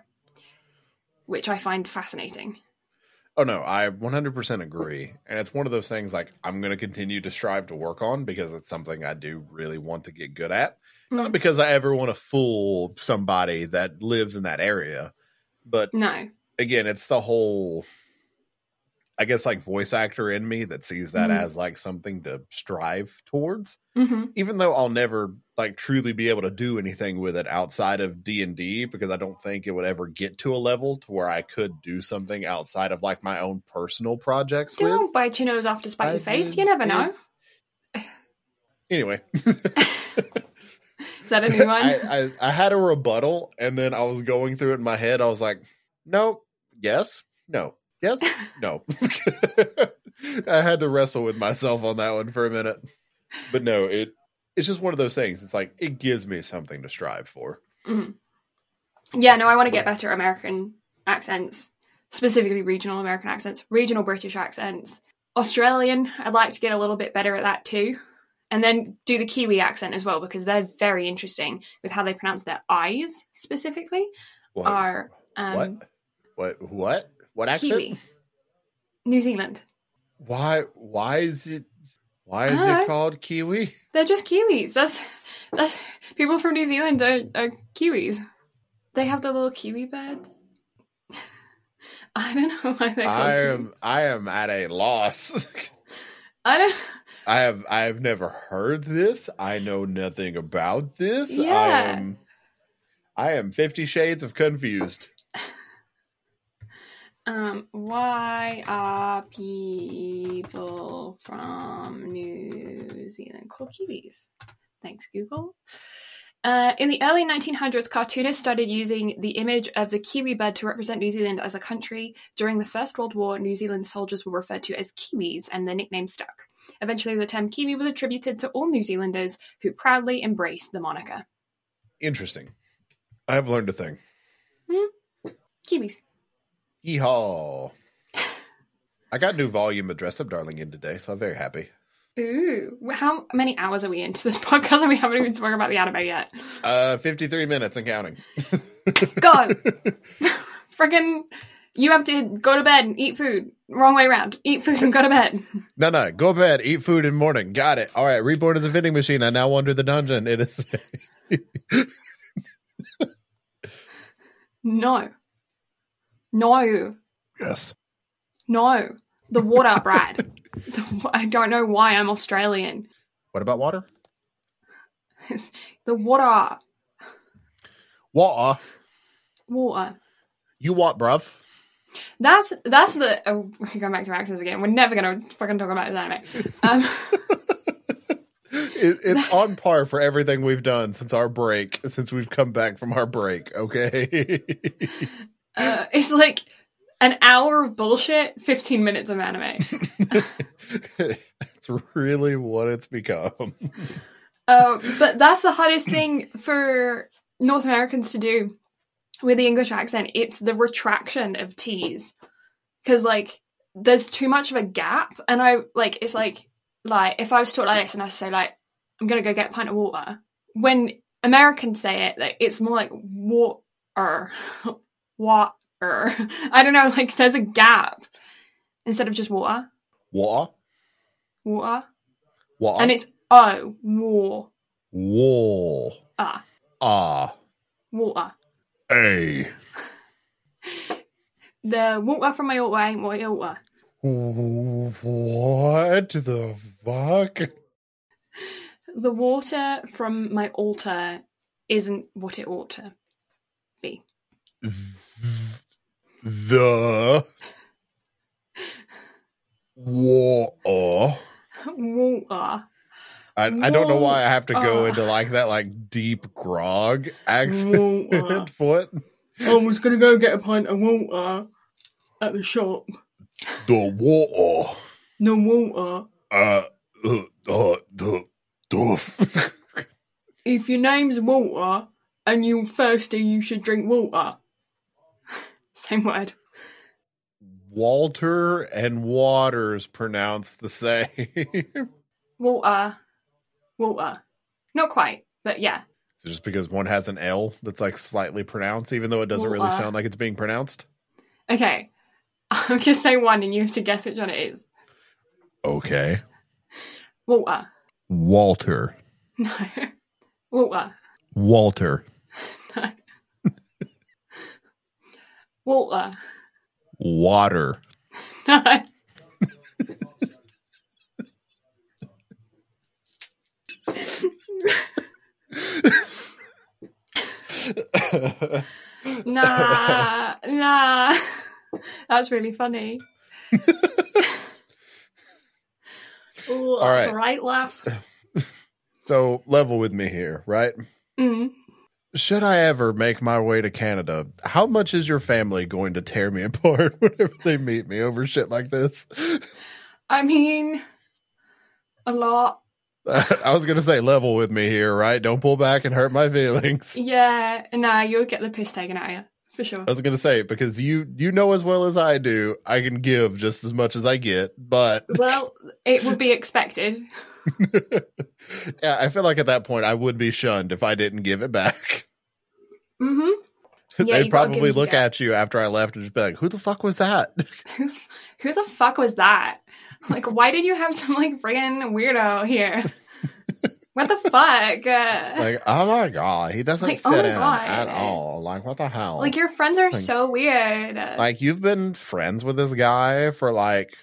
which I find fascinating. Oh no, I 100% agree. And it's one of those things like I'm going to continue to strive to work on because it's something I do really want to get good at. Not Mm. because I ever want to fool somebody that lives in that area, but No. again, it's the whole I guess like voice actor in me that sees that Mhm. as like something to strive towards. hmm Even though I'll never like truly be able to do anything with it outside of D&D because I don't think it would ever get to a level to where I could do something outside of like my own personal projects. Don't bite your nose off to spite I your face. You never know. [LAUGHS] Anyway, [LAUGHS] Is that a new one? I, I I had a rebuttal, and then I was going through it in my head. I was like, "No, yes, no, yes, [LAUGHS] no." I had to wrestle with myself on that one for a minute, but no, it it's just one of those things. It's like it gives me something to strive for. Mhm. Yeah, no, I want to get better at American accents, specifically regional American accents, regional British accents. Australian, I'd like to get a little bit better at that too. And then do the Kiwi accent as well because they're very interesting with how they pronounce their eyes specifically. What? Are um, what? What? What? What accent? Kiwi, New Zealand. Why? Why is it? Why is Uh, it called Kiwi? [LAUGHS] They're just Kiwis. That's that's people from New Zealand are, are Kiwis. They have the little Kiwi beds. [LAUGHS] I don't know why they're called I Kiwis. am. I am at a loss. [LAUGHS] I don't. I have I have never heard this. I know nothing about this. Yeah. I am I am 50 shades of confused. Um, why are people from New Zealand called Kiwis? Thanks, Google. Uh, in the early 1900s, cartoonists started using the image of the kiwi bird to represent New Zealand as a country. During the First World War, New Zealand soldiers were referred to as Kiwis, and their nickname stuck. Eventually, the term Kiwi was attributed to all New Zealanders who proudly embraced the moniker. Interesting. I have learned a thing. Kiwis. Yeehaw. I got new volume of Dress Up Darling in today, so I'm very happy. Ooh, how many hours are we into this [LAUGHS] podcast and we haven't even spoken about the anime yet? Uh, 53 minutes and counting. [LAUGHS] Go! [LAUGHS] Freaking, you have to go to bed and eat food. Wrong way around. Eat food and go to bed. No, no. Go to bed, eat food in morning. Got it. All right. Reborn as a vending machine. I now wander the dungeon. It is. No. No. yes. No. The water, [LAUGHS] Brad. The- I don't know why I'm Australian. What about water? [LAUGHS] The water. Water. Water. You what, bruv? That's that's the. Oh, we're [LAUGHS] going back to accents again. We're never gonna fucking talk about this anime. Um, It, it's on par for everything we've done since our break, since we've come back from our break. Okay. Uh, it's like an hour of bullshit, fifteen minutes of anime. [LAUGHS] That's really what it's become. [LAUGHS] Uh, but that's the hardest thing for North Americans to do with the English accent. It's the retraction of T's. Because, like, there's too much of a gap. And I, like, it's like, like, if I was taught like this and I say, like, I'm going to go get a pint of water, when Americans say it, like, it's more like water. Water. [LAUGHS] I don't know, like, there's a gap instead of just water. Water. Water. Water. And it's oh, war. War. Ah, Ah. water. A. [LAUGHS] The water from my water ain't my water. What the fuck? [LAUGHS] The water from my altar isn't what it ought to be. The water. Water. I, I don't know why I have to go into like that like deep grog accent [LAUGHS] Water. for it. I was gonna go get a pint of water at the shop. The water. No water. Uh, uh, uh, the, the. [LAUGHS] If your name's Walter and you're thirsty, you should drink water. Same word. Walter and Waters pronounced the same. [LAUGHS] Water. Walter. Not quite, but yeah. Just because one has an L that's like slightly pronounced, even though it doesn't really sound like it's being pronounced. Okay. [LAUGHS] I'm gonna say one and you have to guess which one it is. Okay. Water. Walter. [LAUGHS] No. Water. Walter. No. Water. Water. [LAUGHS] No. Nah. Nah. That's really funny. [LAUGHS] Ooh, All that's right. right laugh. so level with me here, right? Mm. Should I ever make my way to Canada, how much is your family going to tear me [LAUGHS] apart whenever they meet me over shit like this? I mean, a lot. [LAUGHS] I was going to say level with me here, right? Don't pull back and hurt my feelings. Yeah, nah, you'll get the piss taken out of you. For sure. I was going to say because you you know as well as I do, I can give just as much as I get, but Well, it would be expected. [LAUGHS] [LAUGHS] yeah, I feel like at that point I would be shunned if I didn't give it back. Mm-hmm. [LAUGHS] Yeah, They'd you gotta give probably look at you after I left and just be like, "Who the fuck was that?" [LAUGHS] Who the fuck was that? Like, why did you have some like friggin' weirdo here? what the fuck? Like, oh my god, he doesn't Like, fit oh in God. at all. Like, what the hell? like your friends are like- so weird. like you've been friends with this guy for like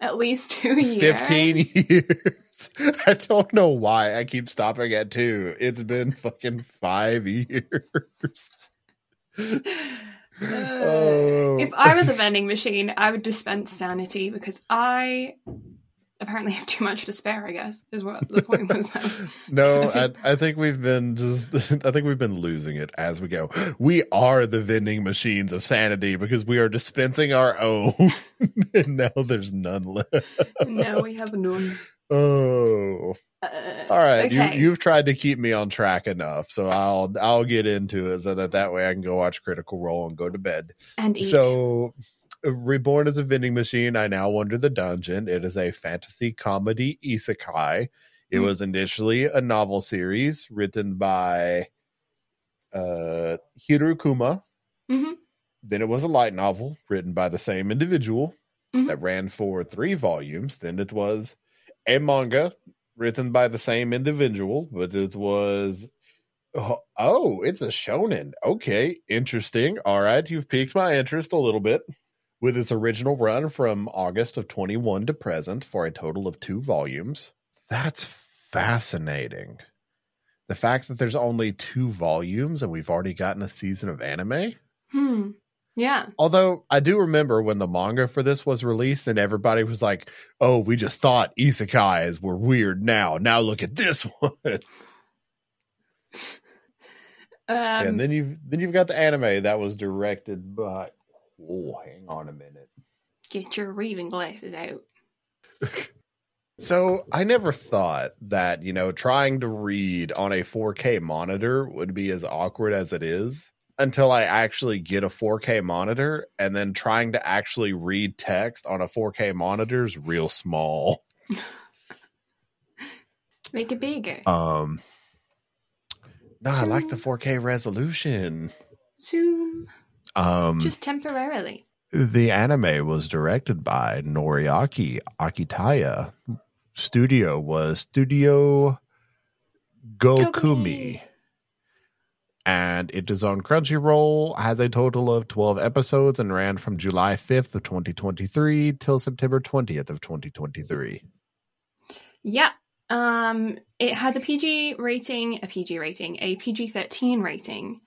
At least two years. 15 [LAUGHS] years. I don't know why I keep stopping at two. It's been fucking five years. Uh, [SIGHS] Oh. If I was a vending machine, I would dispense sanity because I apparently have too much to spare. I guess is what the point was. [LAUGHS] no, I, I think we've been just. [LAUGHS] I think we've been losing it as we go. We are the vending machines of sanity because we are dispensing our own, [LAUGHS] and now there's none left. Now we have none. Oh, Uh, all right. okay. You you've tried to keep me on track enough, so I'll I'll get into it so that that way I can go watch Critical Role and go to bed. and eat. So, reborn as a vending machine, I now wander the dungeon. It is a fantasy comedy isekai. It Hmm. was initially a novel series written by uh, Hirukuma. Mhm. Then it was a light novel written by the same individual Mhm. that ran for three volumes. Then it was a manga written by the same individual, but it was oh, oh, it's a shonen. Okay, interesting. All right, you've piqued my interest a little bit. With its original run from August of 21 to present for a total of two volumes. That's fascinating. The fact that there's only two volumes and we've already gotten a season of anime. Hmm. Yeah. Although I do remember when the manga for this was released and everybody was like, "Oh, we just thought isekais were weird now. Now look at this [LAUGHS] one." Um, and then you've then you've got the anime that was directed by Oh, hang on a minute. get your reading glasses out. [LAUGHS] So I never thought that, you know, trying to read on a 4K monitor would be as awkward as it is until I actually get a 4K monitor and then trying to actually read text on a 4K monitor is real small. [LAUGHS] Make it bigger. Um No, I like the 4K resolution. Zoom. Um Just temporarily. the anime was directed by Noriaki Akitaya. Studio was Studio Gokumi. Gokumi. And it is on Crunchyroll, has a total of 12 episodes and ran from July 5th of 2023 till September 20th of 2023. Yeah. Um, it has a PG rating, a PG rating, a PG 13 rating,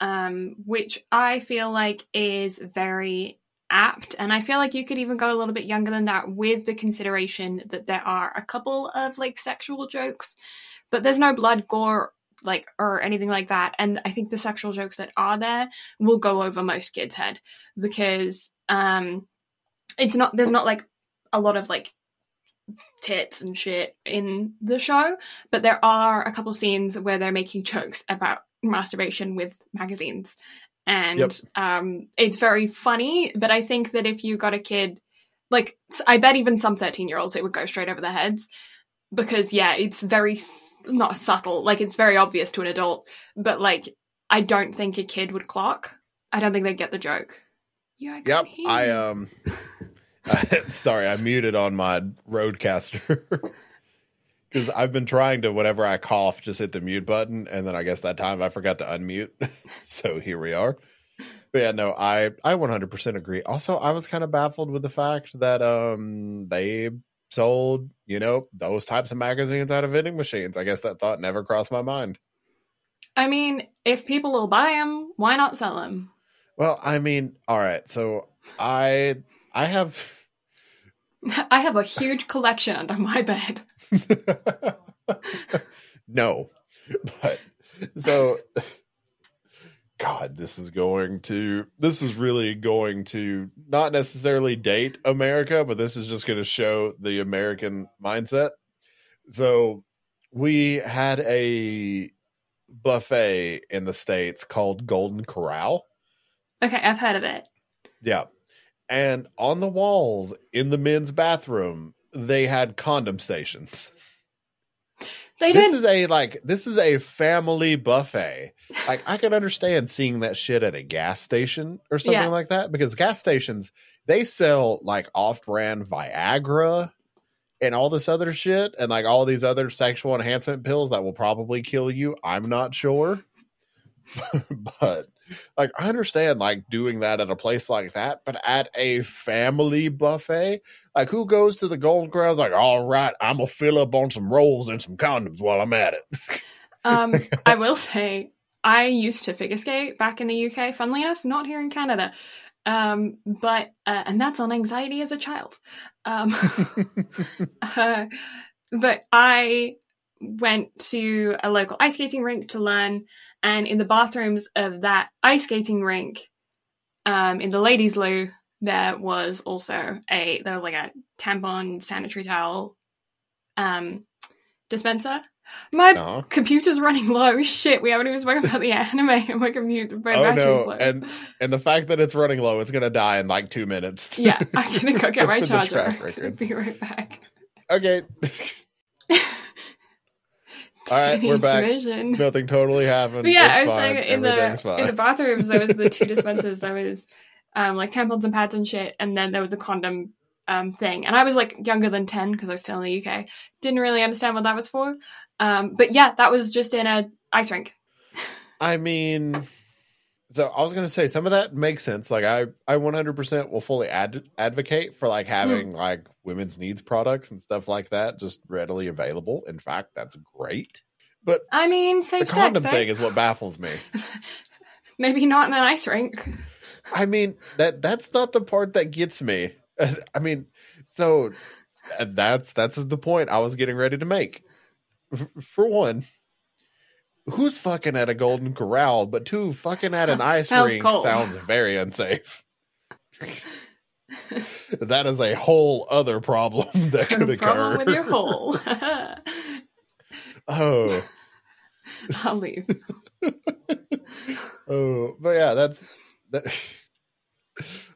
um, which I feel like is very apt. And I feel like you could even go a little bit younger than that with the consideration that there are a couple of like sexual jokes, but there's no blood, gore, like, or anything like that. And I think the sexual jokes that are there will go over most kids' head because, um, it's not, there's not like a lot of like tits and shit in the show, but there are a couple scenes where they're making jokes about masturbation with magazines. And Yep. um, it's very funny, but I think that if you got a kid, like, I bet even some 13 year olds, it would go straight over their heads. Because, yeah, it's very, not subtle, like, it's very obvious to an adult, but, like, I don't think a kid would clock. I don't think they'd get the joke. Yeah, I Yep, can't I um [LAUGHS] sorry, I muted on my RODECaster. [LAUGHS] Cuz I've been trying to whenever I cough just hit the mute button and then I guess that time I forgot to unmute. [LAUGHS] so here we are. But yeah, no, I I 100% agree. Also, I was kind of baffled with the fact that um they sold, you know, those types of magazines out of vending machines. I guess that thought never crossed my mind. I mean, if people will buy them, why not sell them? Well, I mean, all right. So I I have [LAUGHS] I have a huge collection under my bed. [LAUGHS] no, but so God, this is going to this is really going to not necessarily date America, but this is just going to show the American mindset. So we had a buffet in the states called Golden Corral. Okay, I've heard of it. Yeah. And on the walls in the men's bathroom, they had condom stations. They this did. is a like this is a family buffet. Like I can understand seeing that shit at a gas station or something Yeah. like that because gas stations they sell like off-brand Viagra and all this other shit and like all these other sexual enhancement pills that will probably kill you. I'm not sure. [LAUGHS] but like I understand like doing that at a place like that, but at a family buffet, like who goes to the Golden Corral's like, all right, I'm gonna fill up on some rolls and some condoms while I'm at it. um, [LAUGHS] I will say, I used to figure skate back in the UK, funnily enough, not here in Canada. Um, but uh, and that's on anxiety as a child. Um, [LAUGHS] uh, but I went to a local ice skating rink to learn, and in the bathrooms of that ice skating rink, um, in the ladies' loo, there was also a there was like a tampon sanitary towel um dispenser. My computer's running low. [LAUGHS] Shit, we haven't even spoken about the [LAUGHS] anime and my computer. My Oh no! low. And and the fact that it's running low, it's gonna die in like two minutes. [LAUGHS] yeah, I'm gonna go get my It's been the charger. be right back. Okay. All right, we're back. Nothing totally happened. But yeah, It's I was fine. saying in the fine. in the bathrooms there was the two [LAUGHS] dispensers. There was um, like tampons and pads and shit, and then there was a condom um, thing. And I was like younger than ten because I was still in the UK. Didn't really understand what that was for. Um, but yeah, that was just in a ice rink. I mean, so I was going to say some of that makes sense. Like I, I 100% will fully ad- advocate for like having like women's needs products and stuff like that just readily available. In fact, that's great. But I mean, the condom sex. thing is what baffles me. [LAUGHS] Maybe not in an ice rink. I mean that that's not the part that gets me. [LAUGHS] I mean, so uh, that's that's the point I was getting ready to make. For one, who's fucking at a Golden Corral? But two, fucking at an [LAUGHS] ice Sounds rink cold. sounds very unsafe. [LAUGHS] that is a whole other problem [LAUGHS] that could occur. Problem with your hole. oh, I'll leave. oh, but yeah, that's that.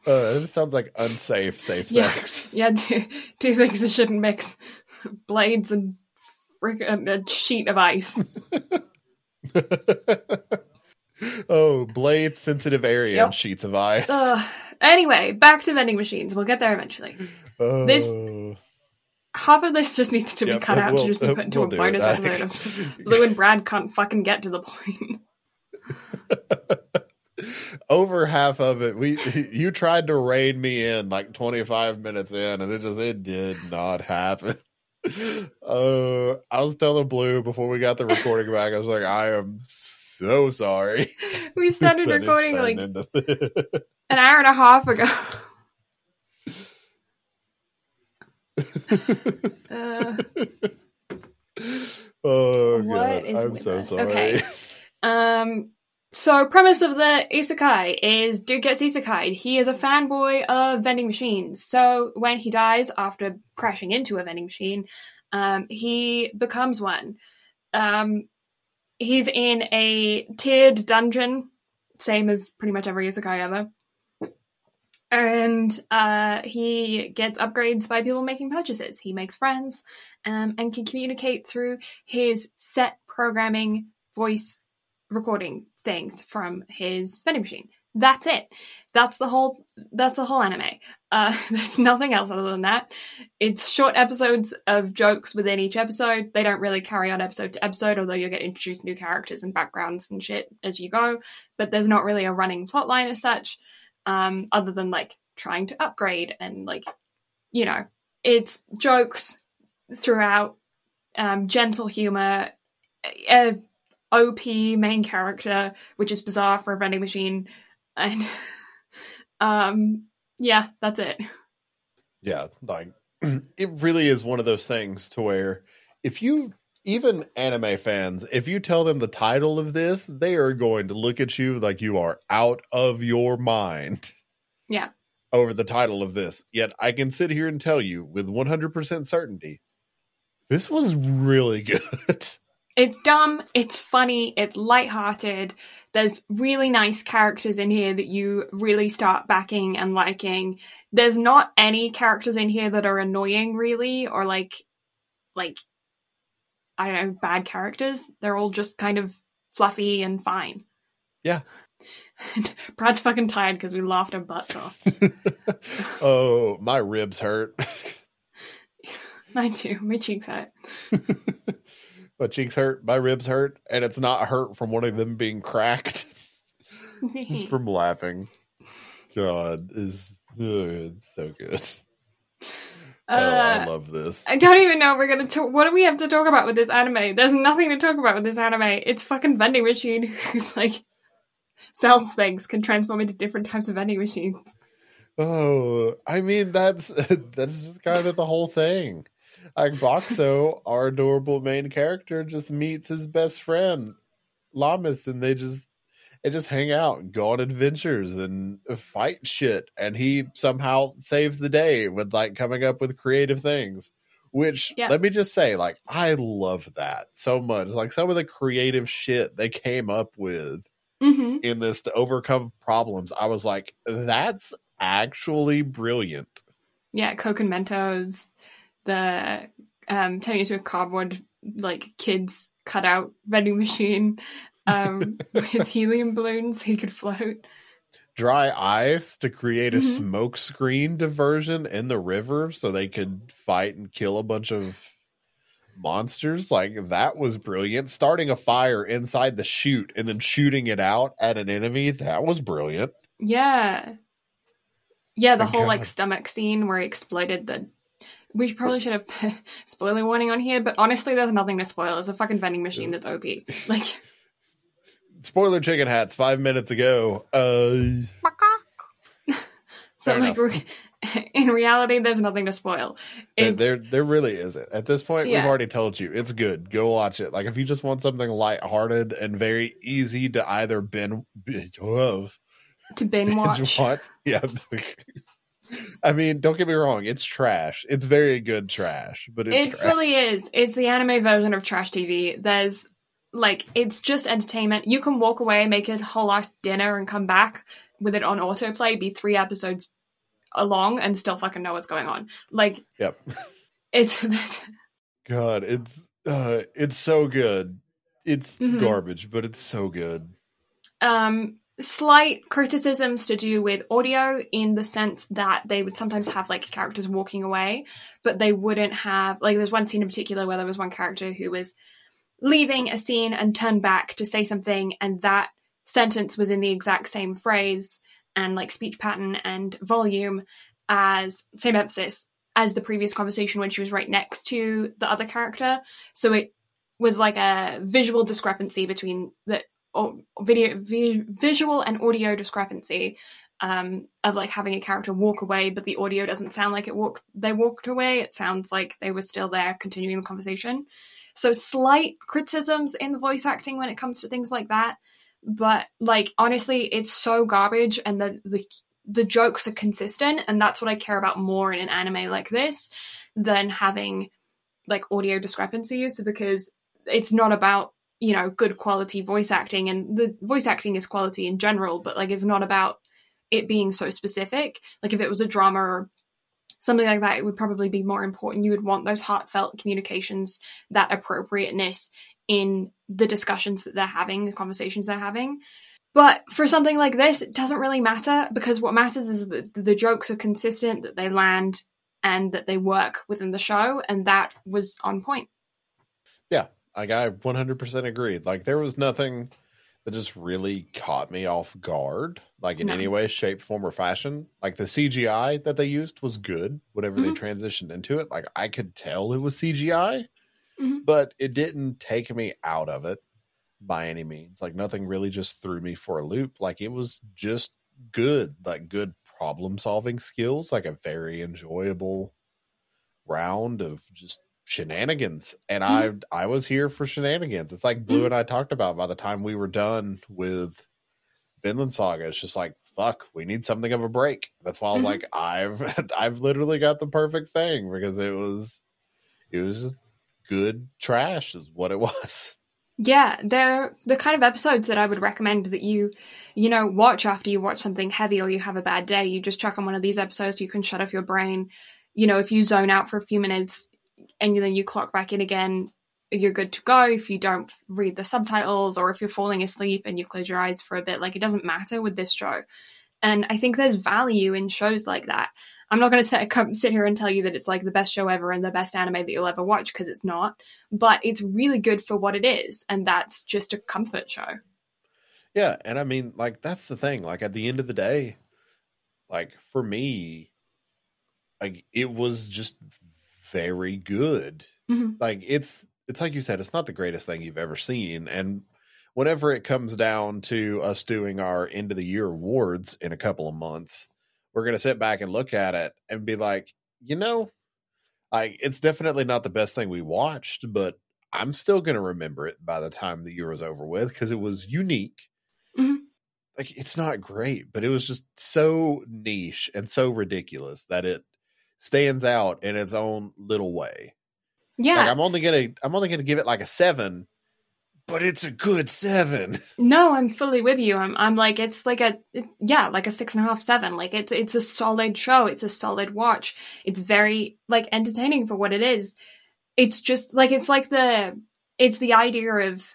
Uh, it sounds like unsafe, safe Yeah. sex. Yeah, two, two things that shouldn't mix: blades and freaking a sheet of ice. [LAUGHS] oh, blade sensitive area Yep. and sheets of ice. Ugh. Anyway, back to vending machines. We'll get there eventually. Oh. this- Half of this just needs to be cut out we'll- to just be uh, put into we'll a bonus episode of [LAUGHS] Blue and Brad can't fucking get to the point. [LAUGHS] Over half of it, we you tried to rein me in like 25 minutes in, and it just it did not happen. Uh, I was telling Blue before we got the recording back, I was like, I am so sorry. [LAUGHS] We started [LAUGHS] recording like into- an hour and a half ago. [LAUGHS] Uh, oh god, I'm so us? sorry. Okay. Um, so premise of the isekai is dude gets isekai. He is a fanboy of vending machines. So when he dies after crashing into a vending machine, um, he becomes one. Um, he's in a tiered dungeon, same as pretty much every isekai ever. And uh, he gets upgrades by people making purchases. He makes friends um, and can communicate through his set programming voice recording things from his vending machine. That's it. That's the whole. That's the whole anime. Uh, [LAUGHS] there's nothing else other than that. It's short episodes of jokes within each episode. They don't really carry on episode to episode, although you'll get introduced new characters and backgrounds and shit as you go. But there's not really a running plot line as such, um, other than like trying to upgrade and like, you know, it's jokes throughout, um, gentle humor, a OP main character, which is bizarre for a vending machine, and [LAUGHS] um, yeah, that's it. yeah, like [CLEARS THROAT] it really is one of those things to where if you even anime fans, if you tell them the title of this, they are going to look at you like you are out of your mind. Yeah. [LAUGHS] Over the title of this. Yet I can sit here and tell you with 100% certainty this was really [LAUGHS] good. It's dumb, it's funny, it's lighthearted. There's really nice characters in here that you really start backing and liking. There's not any characters in here that are annoying, really, or like, like, I don't know, bad characters. They're all just kind of fluffy and fine. Yeah. [LAUGHS] Brad's fucking tired because we laughed our butts off. [LAUGHS] oh, my ribs hurt. [LAUGHS] Mine too. My cheeks hurt. My cheeks hurt, my ribs hurt, and it's not hurt from one of them being cracked. [LAUGHS] [LAUGHS] It's from laughing. God, is it's so good. oh, I Uh, love this. I don't even know if we're gonna talk. What do we have to talk about with this anime? There's nothing to talk about with this anime. It's fucking vending machine [LAUGHS] who's like sells things can transform into different types of vending machines. Oh, I mean that's that's just kind of the whole thing. Like Boxxo, our adorable main character, just meets his best friend Lammis, and they just they just hang out and go on adventures and fight shit. And he somehow saves the day with like coming up with creative things. Which Yeah. let me just say, like I love that so much. Like some of the creative shit they came up with hmm in this to overcome problems. I was like, that's actually brilliant. Yeah, Coke and Mentos, the um, turning into a cardboard like kids cutout vending machine um, [LAUGHS] with helium balloons so he could float. Dry ice to create a Mhm. smoke screen diversion in the river so they could fight and kill a bunch of monsters. Like that was brilliant. Starting a fire inside the chute and then shooting it out at an enemy, that was brilliant. Yeah. Yeah, the whole like stomach scene where he exploded the we probably should have put [LAUGHS] spoiler warning on here, but honestly there's nothing to spoil. It's a fucking vending machine that's OP. Like [LAUGHS] Spoiler chicken hats five minutes ago. Uh [LAUGHS] but like re- in reality there's nothing to spoil. There, It's, there, there really isn't. At this point, Yeah. we've already told you it's good. Go watch it. Like if you just want something lighthearted and very easy to either bin, bin of to binge binge watch. watch, yeah. I mean, don't get me wrong. It's trash. It's very good trash, but it's it trash. fully is. It's the anime version of trash TV. There's like it's just entertainment. You can walk away, make a whole ass dinner, and come back with it on autoplay, be three episodes along, and still fucking know what's going on. Like Yep. [LAUGHS] it's this. God, it's uh, it's so good. It's Mhm. garbage, but it's so good. um slight criticisms to do with audio in the sense that they would sometimes have like characters walking away but they wouldn't have like there's one scene in particular where there was one character who was leaving a scene and turned back to say something and that sentence was in the exact same phrase and like speech pattern and volume as same emphasis as the previous conversation when she was right next to the other character. So it was like a visual discrepancy between the or video vi- visual and audio discrepancy um, of like having a character walk away, but the audio doesn't sound like it walked. They walked away. It sounds like they were still there, continuing the conversation. So slight criticisms in the voice acting when it comes to things like that, but like honestly, it's so garbage, and the the the jokes are consistent, and that's what I care about more in an anime like this than having like audio discrepancies because it's not about you know good quality voice acting and the voice acting is quality in general but like it's not about it being so specific. Like if it was a drama or something like that it would probably be more important. You would want those heartfelt communications that appropriateness in the discussions that they're having the conversations they're having. But for something like this it doesn't really matter because what matters is that the jokes are consistent that they land and that they work within the show and that was on point Like I 100% agreed. Like there was nothing that just really caught me off guard, like in No. any way, shape, form, or fashion. Like the CGI that they used was good. Whatever they Mhm. transitioned into it, like I could tell it was CGI, Mhm. but it didn't take me out of it by any means. Like nothing really just threw me for a loop. Like it was just good, like good problem solving skills, like a very enjoyable round of just shenanigans and i i was here for shenanigans it's like blue and i talked about by the time we were done with vinland saga it's just like fuck we need something of a break that's why i was Mhm. like i've [LAUGHS] i've literally got the perfect thing because it was it was good trash is what it [LAUGHS] was Yeah, they're the kind of episodes that I would recommend that you, you know, watch after you watch something heavy or you have a bad day. You just chuck on one of these episodes, you can shut off your brain. You know, if you zone out for a few minutes and then you clock back in again, you're good to go. If you don't read the subtitles or if you're falling asleep and you close your eyes for a bit, like it doesn't matter with this show. And I think there's value in shows like that. I'm not going to sit, [LAUGHS] come, sit here and tell you that it's like the best show ever and the best anime that you'll ever watch because it's not. But it's really good for what it is, and that's just a comfort show. Yeah, and I mean, like that's the thing. Like at the end of the day, like for me, like it was just very good. Mhm. Like it's it's like you said, it's not the greatest thing you've ever seen, and whenever it comes down to us doing our end of the year awards in a couple of months, we're going to sit back and look at it and be like, you know, like it's definitely not the best thing we watched, but I'm still going to remember it by the time the year is over with because it was unique. Mhm. Like it's not great, but it was just so niche and so ridiculous that it stands out in its own little way. Yeah. Like I'm only gonna I'm only gonna give it like a seven, but it's a good seven. [LAUGHS] No, I'm fully with you. I'm, I'm like, it's like a, it- yeah, like a six and a half, seven. Like it's, it's a solid show. It's a solid watch. It's very like entertaining for what it is. It's just like it's like the, it's the idea of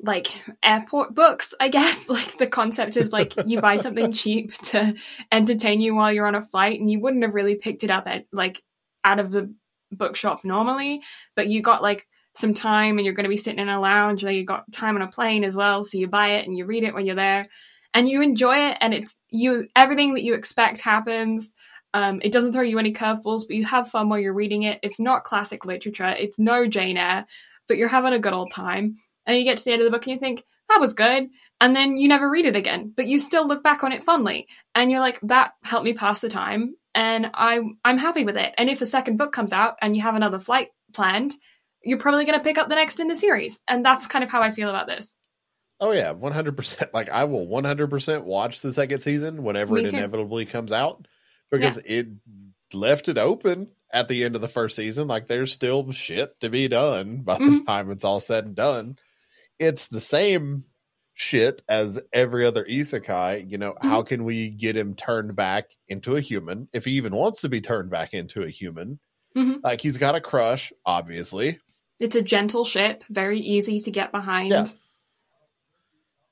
like airport books, I guess. [LAUGHS] Like the concept of like you buy something [LAUGHS] cheap to entertain you while you're on a flight, and you wouldn't have really picked it up at like out of the bookshop normally, but you got like some time and you're going to be sitting in a lounge and you got time on a plane as well so you buy it and you read it when you're there and you enjoy it and it's you everything that you expect happens. Um, it doesn't throw you any curveballs but you have fun while you're reading it. It's not classic literature. It's no jane eyre but you're having a good old time and you get to the end of the book and you think that was good and then you never read it again but you still look back on it fondly and you're like that helped me pass the time and I, i'm happy with it and if a second book comes out and you have another flight planned you're probably going to pick up the next in the series. And that's kind of how I feel about this. Oh yeah, one hundred percent. Like I will one hundred percent watch the second season whenever Me it too. inevitably comes out because it left it open at the end of the first season. Like there's still shit to be done by the Mhm. time it's all said and done. It's the same shit as every other isekai. You know, how Mm-hmm. can we get him turned back into a human if he even wants to be turned back into a human? Mhm. Like he's got a crush, obviously. It's a gentle ship, very easy to get behind. Yeah.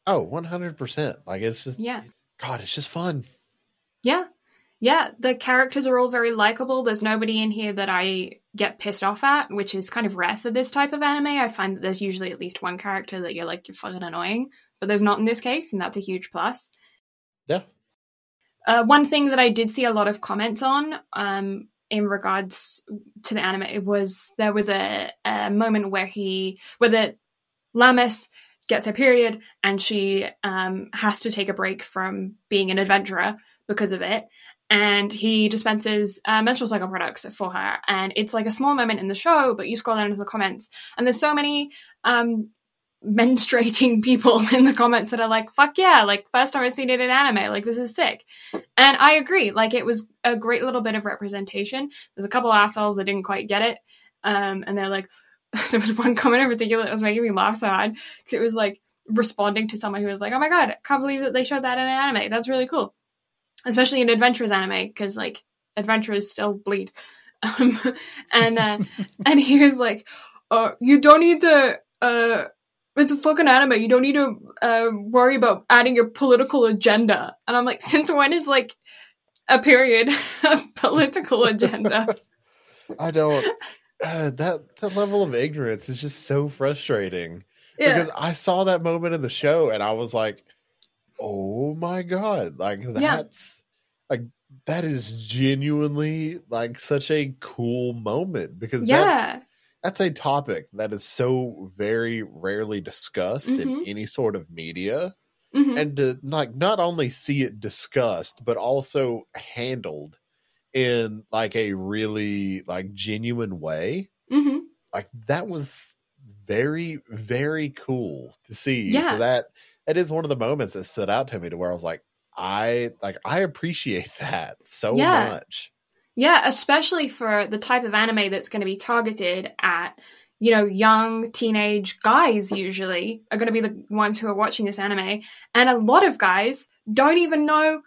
Oh, one hundred percent. Like it's just Yeah. God, it's just fun. Yeah. Yeah, the characters are all very likable. There's nobody in here that I get pissed off at, which is kind of rare for this type of anime. I find that there's usually at least one character that you're like, you're fucking annoying, but there's not in this case, and that's a huge plus. Yeah. Uh, one thing that I did see a lot of comments on um, in regards to the anime it was there was a, a moment where he, where the Lammis gets her period and she um, has to take a break from being an adventurer because of it. And he dispenses uh, menstrual cycle products for her. And it's like a small moment in the show, but you scroll down into the comments, and there's so many um, menstruating [LAUGHS] people in the comments that are like, fuck yeah, like, first time I've seen it in anime, like, this is sick. And I agree, like, it was a great little bit of representation. There's a couple assholes that didn't quite get it. Um, and they're like, [LAUGHS] there was one comment in particular that was making me laugh so hard because it was like responding to someone who was like, "Oh my god, I can't believe that they showed that in an anime. That's really cool." Especially in adventurers anime because like adventurers still bleed. [LAUGHS] Um, and uh, [LAUGHS] and he was like, "Uh, you don't need to. Uh, it's a fucking anime. You don't need to uh, worry about adding your political agenda." And I'm like, "Since when is like a period [LAUGHS] a political agenda?" I don't. Uh, that that level of ignorance is just so frustrating because I saw that moment in the show and I was like, "Oh my god!" Like that's like that is genuinely like such a cool moment because that's yeah. that's a topic that is so very rarely discussed in Mhm. any sort of media Mhm. and to like not only see it discussed but also handled in like a really like genuine way hmm like that was very very cool to see Yeah. so that that is one of the moments that stood out to me to where i was like i like i appreciate [LAUGHS] that so Yeah. much Yeah, especially for the type of anime that's going to be targeted at, you know, young teenage guys usually are going to be the ones who are watching this anime. And a lot of guys don't even know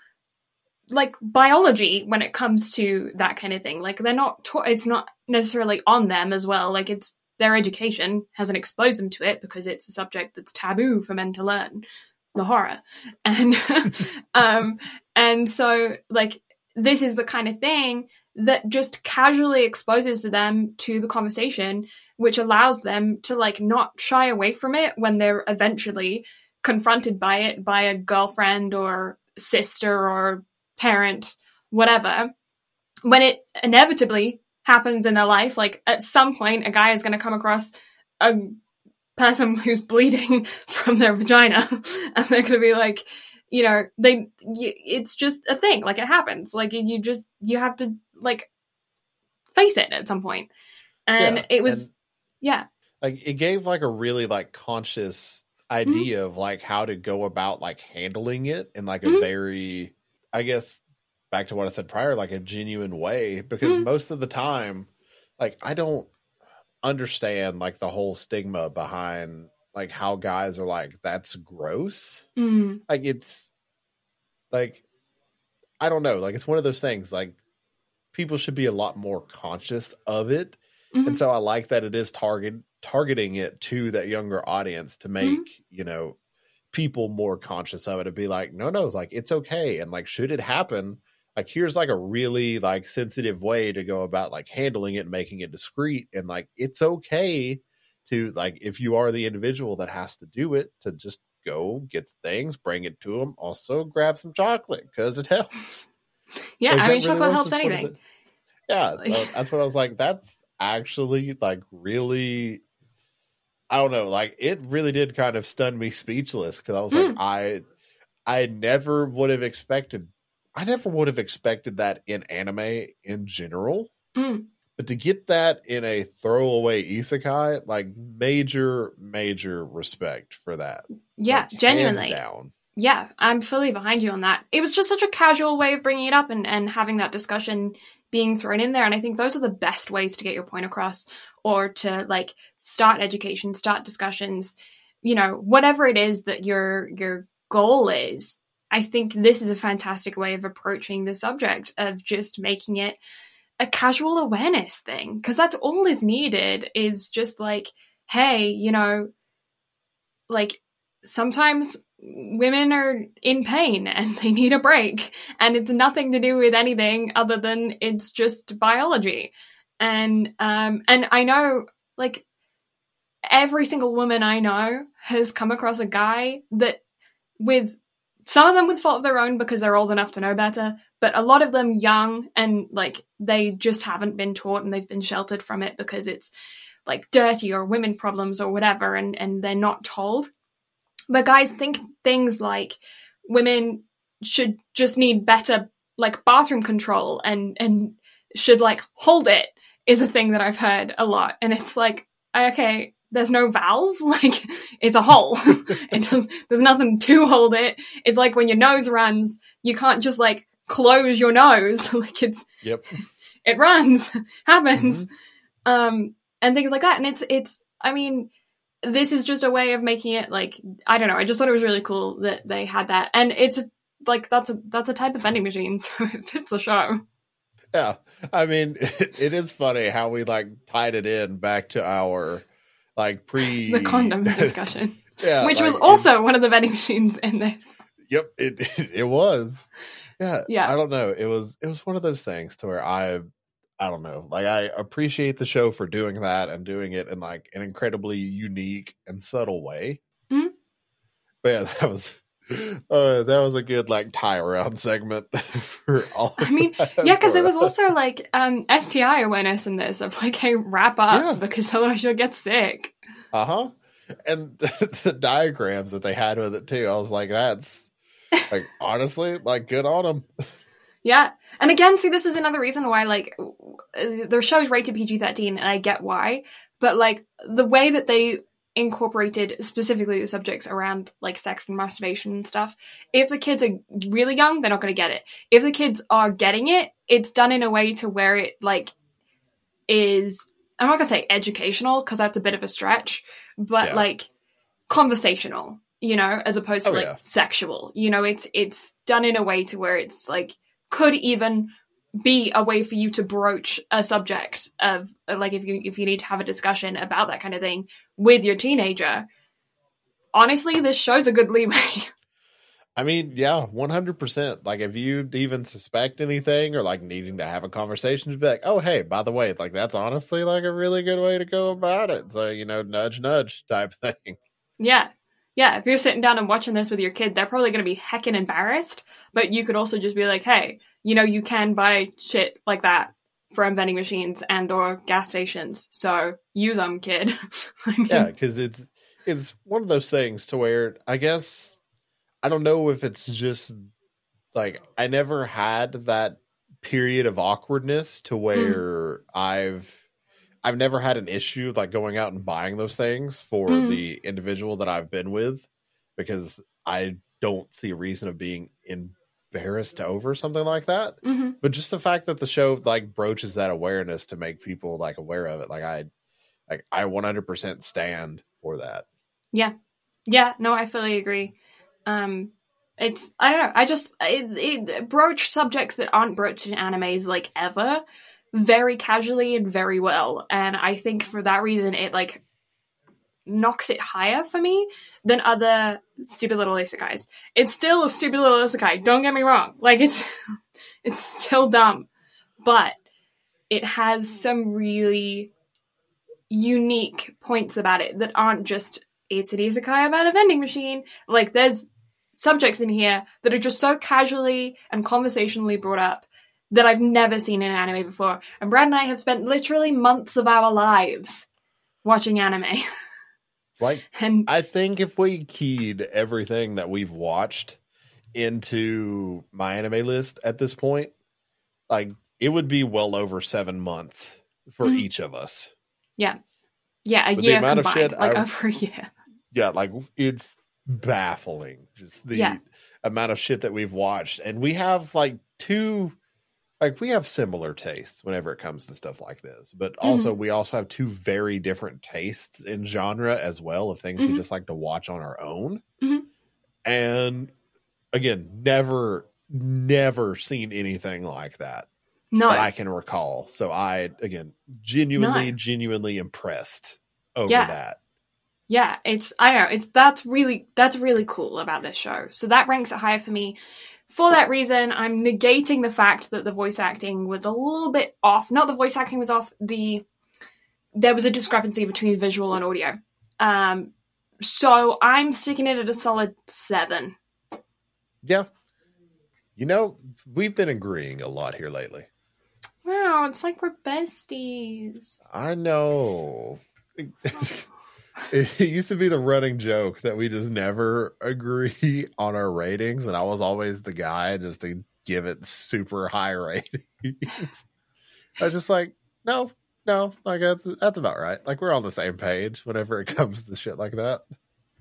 like biology when it comes to that kind of thing. Like they're not taught, it's not necessarily on them as well. Like it's their education hasn't exposed them to it because it's a subject that's taboo for men to learn the horror. [LAUGHS] And um and so like this is the kind of thing that just casually exposes them to the conversation which allows them to like not shy away from it when they're eventually confronted by it by a girlfriend or sister or parent whatever when it inevitably happens in their life like at some point a guy is going to come across a person [LAUGHS] who's bleeding [LAUGHS] from their vagina, [LAUGHS] and they're going to be like, you know, they. You, it's just a thing. Like it happens. Like you just you have to like face it at some point. And Yeah, it was, and- yeah, like it gave like a really like conscious Mm-hmm. idea of like how to go about like handling it in like a Mhm. very i guess back to what i said prior like a genuine way because Mhm. most of the time like i don't understand like the whole stigma behind like how guys are like that's gross. Mm, like it's like i don't know. Like it's one of those things like people should be a lot more conscious of it. Mhm. and so I like that it is target targeting it to that younger audience to make you know people more conscious of it and be like, no, no, like it's okay, and like should it happen, like here's like a really like sensitive way to go about like handling it and making it discreet, and like it's okay to like if you are the individual that has to do it to just go get things, bring it to them, also grab some chocolate because it [LAUGHS] helps. yeah. Like, I mean, really chocolate helps anything. the- yeah, [LAUGHS] so that's what I was like. That's actually like really, I don't know, like it really did kind of stun me speechless because I was like, Mm. I, I never would have expected, I never would have expected that in anime in general. Mm. But to get that in a throwaway isekai, like major, major respect for that. Yeah, Like, genuinely. down. Yeah, I'm fully behind you on that. It was just such a casual way of bringing it up and, and having that discussion being thrown in there. And I think those are the best ways to get your point across or to like start education, start discussions, you know, whatever it is that your your goal is. I think this is a fantastic way of approaching the subject of just making it a casual awareness thing because that's all is needed is just like hey you know like sometimes women are in pain [LAUGHS] and they need a break and it's nothing to do with anything other than it's just biology. And um and i know like every single woman i know has come across a guy that with some of them with fault of their own because they're old enough to know better but a lot of them young and like they just haven't been taught and they've been sheltered from it because it's like dirty or women problems or whatever and and they're not told. But guys think things like women should just need better like bathroom control and and should like hold it is a thing that I've heard a lot. And it's like okay there's no valve [LAUGHS] like it's a hole. [LAUGHS] It does there's nothing to hold it. It's like when your nose runs you can't just like close your nose. [LAUGHS] Like it's Yep. it runs happens. Um and things like that. And it's it's i mean this is just a way of making it like i don't know. I just thought it was really cool that they had that. And it's like that's a that's a type of vending machine so it fits the show. Yeah. I mean, it is funny how we like tied it in back to our like pre [LAUGHS] the condom [LAUGHS] discussion yeah, which like, was also one of the vending machines in this Yep, it [LAUGHS] it was. Yeah. Yeah. I don't know. It was it was one of those things to where I I don't know. Like I appreciate the show for doing that and doing it in like an incredibly unique and subtle way. Mhm. But yeah, that was uh that was a good like tie around segment [LAUGHS] for all I mean, yeah because there was also like um sti awareness in this of like hey wrap up Yeah. because otherwise you'll get sick Uh-huh. And [LAUGHS] the diagrams that they had with it too. I was like that's like honestly, like good on them. Yeah. And again, see, this is another reason why, like, uh, the show's rated PG 13, and I get why, but, like, the way that they incorporated specifically the subjects around, like, sex and masturbation and stuff, if the kids are really young, they're not going to get it. If the kids are getting it, it's done in a way to where it, like, is, I'm not going to say educational, because that's a bit of a stretch, but, Yeah. like, conversational. You know, as opposed to Oh, like yeah. sexual. You know, it's it's done in a way to where it's like could even be a way for you to broach a subject of like if you if you need to have a discussion about that kind of thing with your teenager honestly this show's a good leeway [LAUGHS] I mean, yeah, one hundred percent. Like, if you even suspect anything or like needing to have a conversation, to be like, "Oh, hey, by the way, like that's honestly like a really good way to go about it." So you know, nudge, nudge type [LAUGHS] thing. yeah yeah if you're sitting down and watching this with your kid they're probably going to be heckin' embarrassed but you could also just be like hey you know you can buy shit like that from vending machines and or gas stations. So use them kid. [LAUGHS] I mean, Yeah, because it's it's one of those things to where I guess I don't know if it's just like I never had that period of awkwardness to where I've I've never had an issue like going out and buying those things for Mm. the individual that I've been with because I don't see a reason of being embarrassed over something like that. hmm But just the fact that the show like broaches that awareness to make people like aware of it, like I like I 100% stand for that. Yeah. Yeah, no, I fully agree. Um it's I don't know, I just it, it broached subjects that aren't broached in animes like ever very casually and very well. And I think for that reason it like knocks it higher for me than other stupid little isekais. It's still a stupid little isekai, don't get me wrong. Like it's [LAUGHS] it's still dumb. But it has some really unique points about it that aren't just it's an isekai about a vending machine. Like there's subjects in here that are just so casually and conversationally brought up that I've never seen in anime before. And Brad and I have spent literally months of our lives watching anime. [LAUGHS] Like [LAUGHS] and I think if we keyed everything that we've watched into MyAnimeList at this point, like it would be well over 7 months for Mhm. each of us. yeah, yeah, a With the year amount of combined, shit like I- over a year. [LAUGHS] Yeah, like it's baffling just the Yeah. amount of shit that we've watched and we have like two like we have similar tastes whenever it comes to stuff like this but also Mm-hmm. we also have two very different tastes in genre as well of things we Mhm. just like to watch on our own Mhm. and again never never seen anything like that No, that i can recall so i again genuinely No. genuinely impressed over Yeah. that yeah, it's I don't know, it's that's really that's really cool about this show. So that ranks it higher for me. For that reason, I'm negating the fact that the voice acting was a little bit off. Not the voice acting was off, the there was a discrepancy between visual and audio. Um so I'm sticking it at a solid seven. yeah you know we've been agreeing a lot here lately Wow, it's like we're besties. I know. [LAUGHS] [LAUGHS] it used to be the running joke that we just never agree [LAUGHS] on our ratings, and I was always the guy just to give it super high [LAUGHS] ratings. I was just like, no, no, like that's that's about right. Like we're on the same page whenever it comes to shit like that.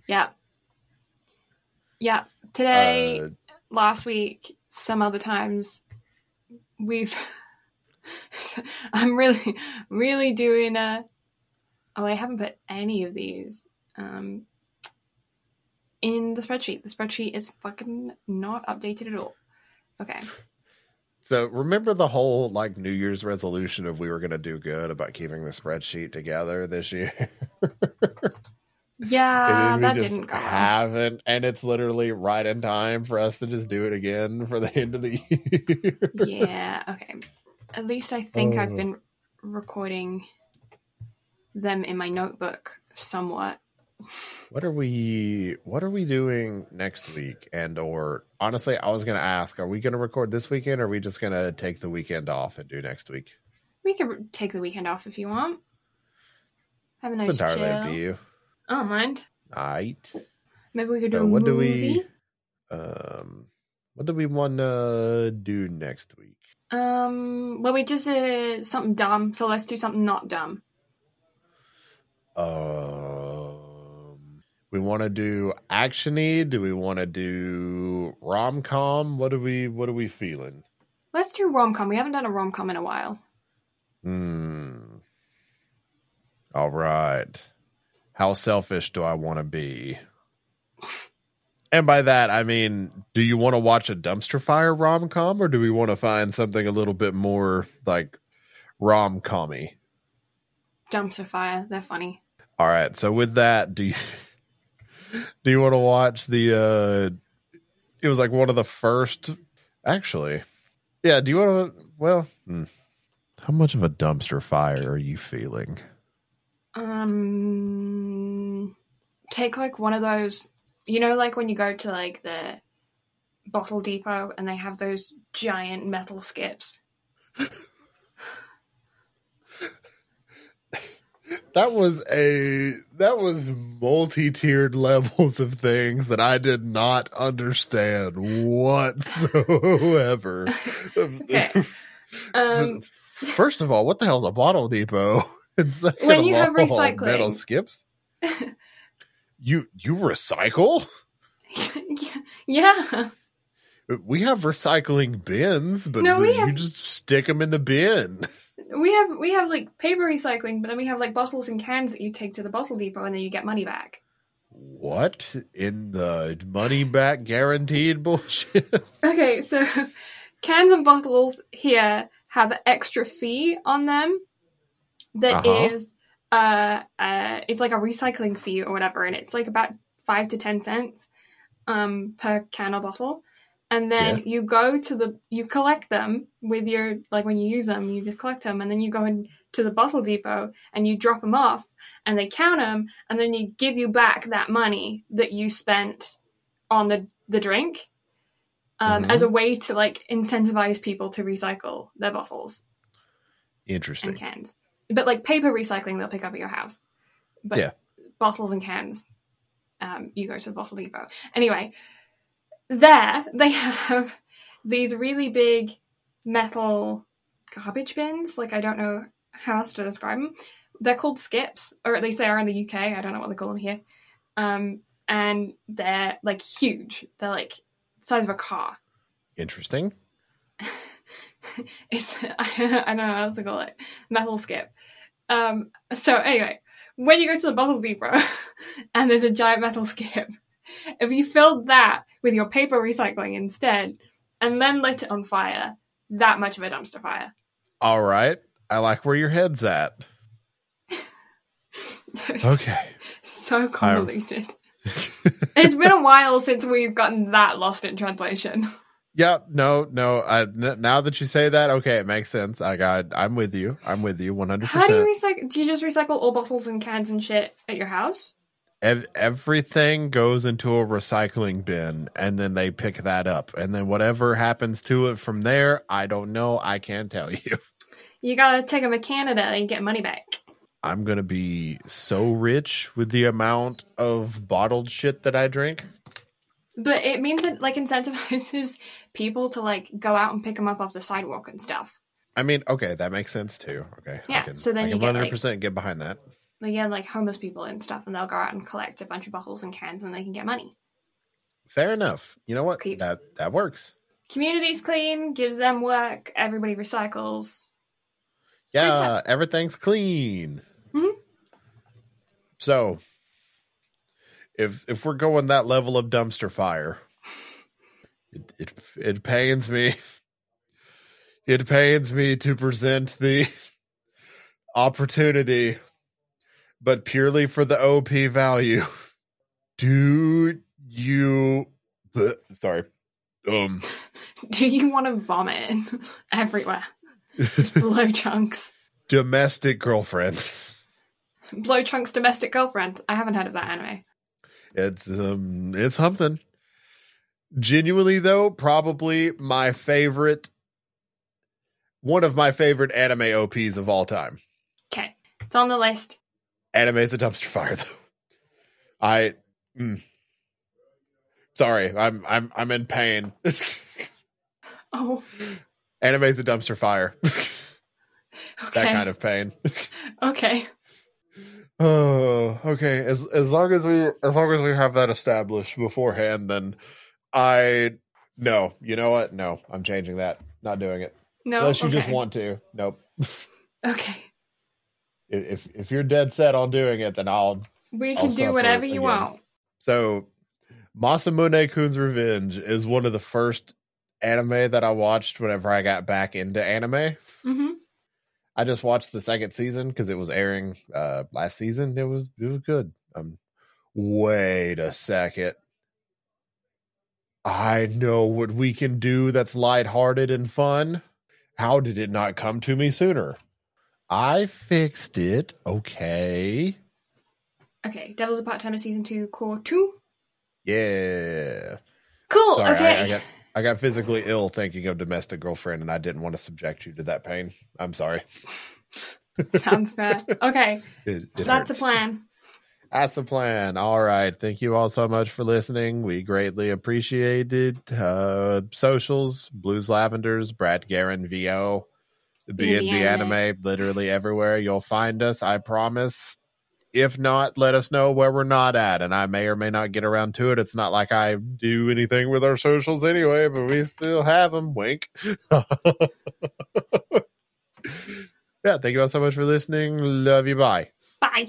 Yeah. Yeah. Today Uh, last week, some other times, we've. I'm really, really doing a. Oh, I haven't put any of these um, in the spreadsheet. The spreadsheet is fucking not updated at all. Okay. [LAUGHS] so remember the whole like New Year's resolution of we were going to do good about keeping the spreadsheet together this year. Yeah, [LAUGHS] that didn't go. haven't, and it's literally right in time for us to just do it again for the [LAUGHS] end of the year. yeah. Okay. At least I think I've Oh. been recording them in my notebook somewhat. What are we? What are we doing next week? And or honestly, I was going to ask: Are we going to record this weekend? or Are we just going to take the weekend off and do next week? We could take the weekend off if you want. Have a nice It's entirely up chill. to you. I don't mind. Right. Maybe we could So do a what movie. do we? Um, what do we want to do next week? Um, well, we just did something dumb, so let's do something not dumb. Um, we want to do actiony. Do we want to do rom com? What do we? What are we feeling? Let's do rom com. We haven't done a rom com in a while. Hmm. All right. How selfish do I want to be? And by that, I mean, do you want to watch a dumpster fire rom com or do we want to find something a little bit more like rom commy? Dumpster fire. They're funny. All right. So with that, do you [LAUGHS] do you want to watch the uh it was like one of the first actually. Yeah, do you want to well, hmm. how much of a dumpster fire are you feeling? Um, take like one of those. You know, like when you go to like the bottle depot and they have those giant metal skips. [LAUGHS] that was a that was multi-tiered [LAUGHS] levels of things that I did not understand whatsoever. [LAUGHS] Okay. [LAUGHS] Um, First of all, what the hell's a bottle depot? And second When you have all, recycling. metal skips. you you recycle? yeah. We have recycling bins, but No, we you have- just stick them in the bin. We have we have like paper recycling, but then we have like bottles and cans that you take to the bottle depot and then you get money back. What in the money back guaranteed bullshit? [LAUGHS] Okay, so cans and bottles here have an extra fee on them that is Uh-huh. uh uh it's like a recycling fee or whatever, and it's like about five to ten cents um per can or bottle. And then you go to the you collect them with your like when you use them, you just collect them, and then you go in to the bottle depot and you drop them off, and they count them, and then you give you back that money that you spent on the the drink, um, Mhm. as a way to like incentivize people to recycle their bottles Interesting. and cans. But like paper recycling, they'll pick up at your house. But Yeah. bottles and cans, um, you go to the bottle depot. Anyway, there they have these really big metal garbage bins. Like I don't know how else to describe them. They're called skips, or at least they are in the UK. I don't know what they call them here. Um, and they're like huge. They're like the size of a car. Interesting. [LAUGHS] it's [LAUGHS] I don't know how else to call it metal skip. Um, so anyway, when you go to the bottle depot [LAUGHS] and there's a giant metal skip, if you filled that with your paper recycling instead and then lit it on fire, that much of a dumpster fire. All right. I like where your head's at. [LAUGHS] Okay. So convoluted. [LAUGHS] it's been a while since we've gotten that lost in translation. yeah, no, no. I, n- now that you say that, okay, it makes sense. I got I'm with you. I'm with you 100%. How do you recycle? Do you just recycle all bottles and cans and shit at your house? Ev- everything goes into a recycling bin and then they pick that up. And then whatever happens to it from there i don't know. I can't tell [LAUGHS] you. You gotta take them to Canada and get money back. i'm gonna be so rich with the amount of bottled shit that i drink. But it means it like incentivizes [LAUGHS] people to like go out and pick them up off the sidewalk and stuff. i mean okay that makes sense too. Okay I Yeah, can, so then I you can get, like- 100% get behind that Yeah, like homeless people and stuff, and they'll go out and collect a bunch of bottles and cans, and they can get money. fair enough you know what Keeps- that that works Community's clean, gives them work. Everybody recycles. yeah everything's clean Mhm. so if if we're going that level of dumpster fire it it, it pains me it pains me to present the opportunity but purely for the op value [LAUGHS] do you sorry um [LAUGHS] Do you want to vomit [LAUGHS] everywhere? Just blow chunks. domestic girlfriend Blow chunks domestic girlfriend. I haven't heard of that anime. It's um it's something. Genuinely though, probably my favorite one of my favorite anime OPs of all time. Okay, it's on the list. Anime is a dumpster fire though. I mm. sorry, I'm I'm I'm in pain. [LAUGHS] Oh, Anime is a dumpster fire. [LAUGHS] okay. that kind of pain. [LAUGHS] Okay. Oh, okay. As as long as we as long as we have that established beforehand, then I no. You know what? No, I'm changing that. Not doing it. No. Unless you just want to. Nope. Okay. If if you're dead set on doing it, then I'll. We I'll can do whatever you again. want. So, Masamune Kun's Revenge is one of the first anime that I watched whenever I got back into anime. hmm I just watched the second season because it was airing uh last season. It was it was good. Um, wait a second. I know what we can do that's lighthearted and fun. How did it not come to me sooner? I fixed it. Okay. Okay. Devil Is a Part-Timer Season 2, Cour 2. Yeah. Cool. Sorry, okay. I, I got I got physically ill thinking of domestic girlfriend, and I didn't want to subject you to that pain. I'm sorry. [LAUGHS] Sounds fair. Okay, [LAUGHS] It- it that's a plan. That's the plan. All right. Thank you all so much for listening. We greatly appreciate it. Uh, socials, Blues Lavenders, Brad Guerin, VO, the BNB BNB anime, anime. literally everywhere. You'll find us, I promise. If not, let us know where we're not at, and I may or may not get around to it. It's not like I do anything with our socials anyway, but we still have them. Wink. [LAUGHS] yeah, thank you all so much for listening. Love you. Bye. Bye.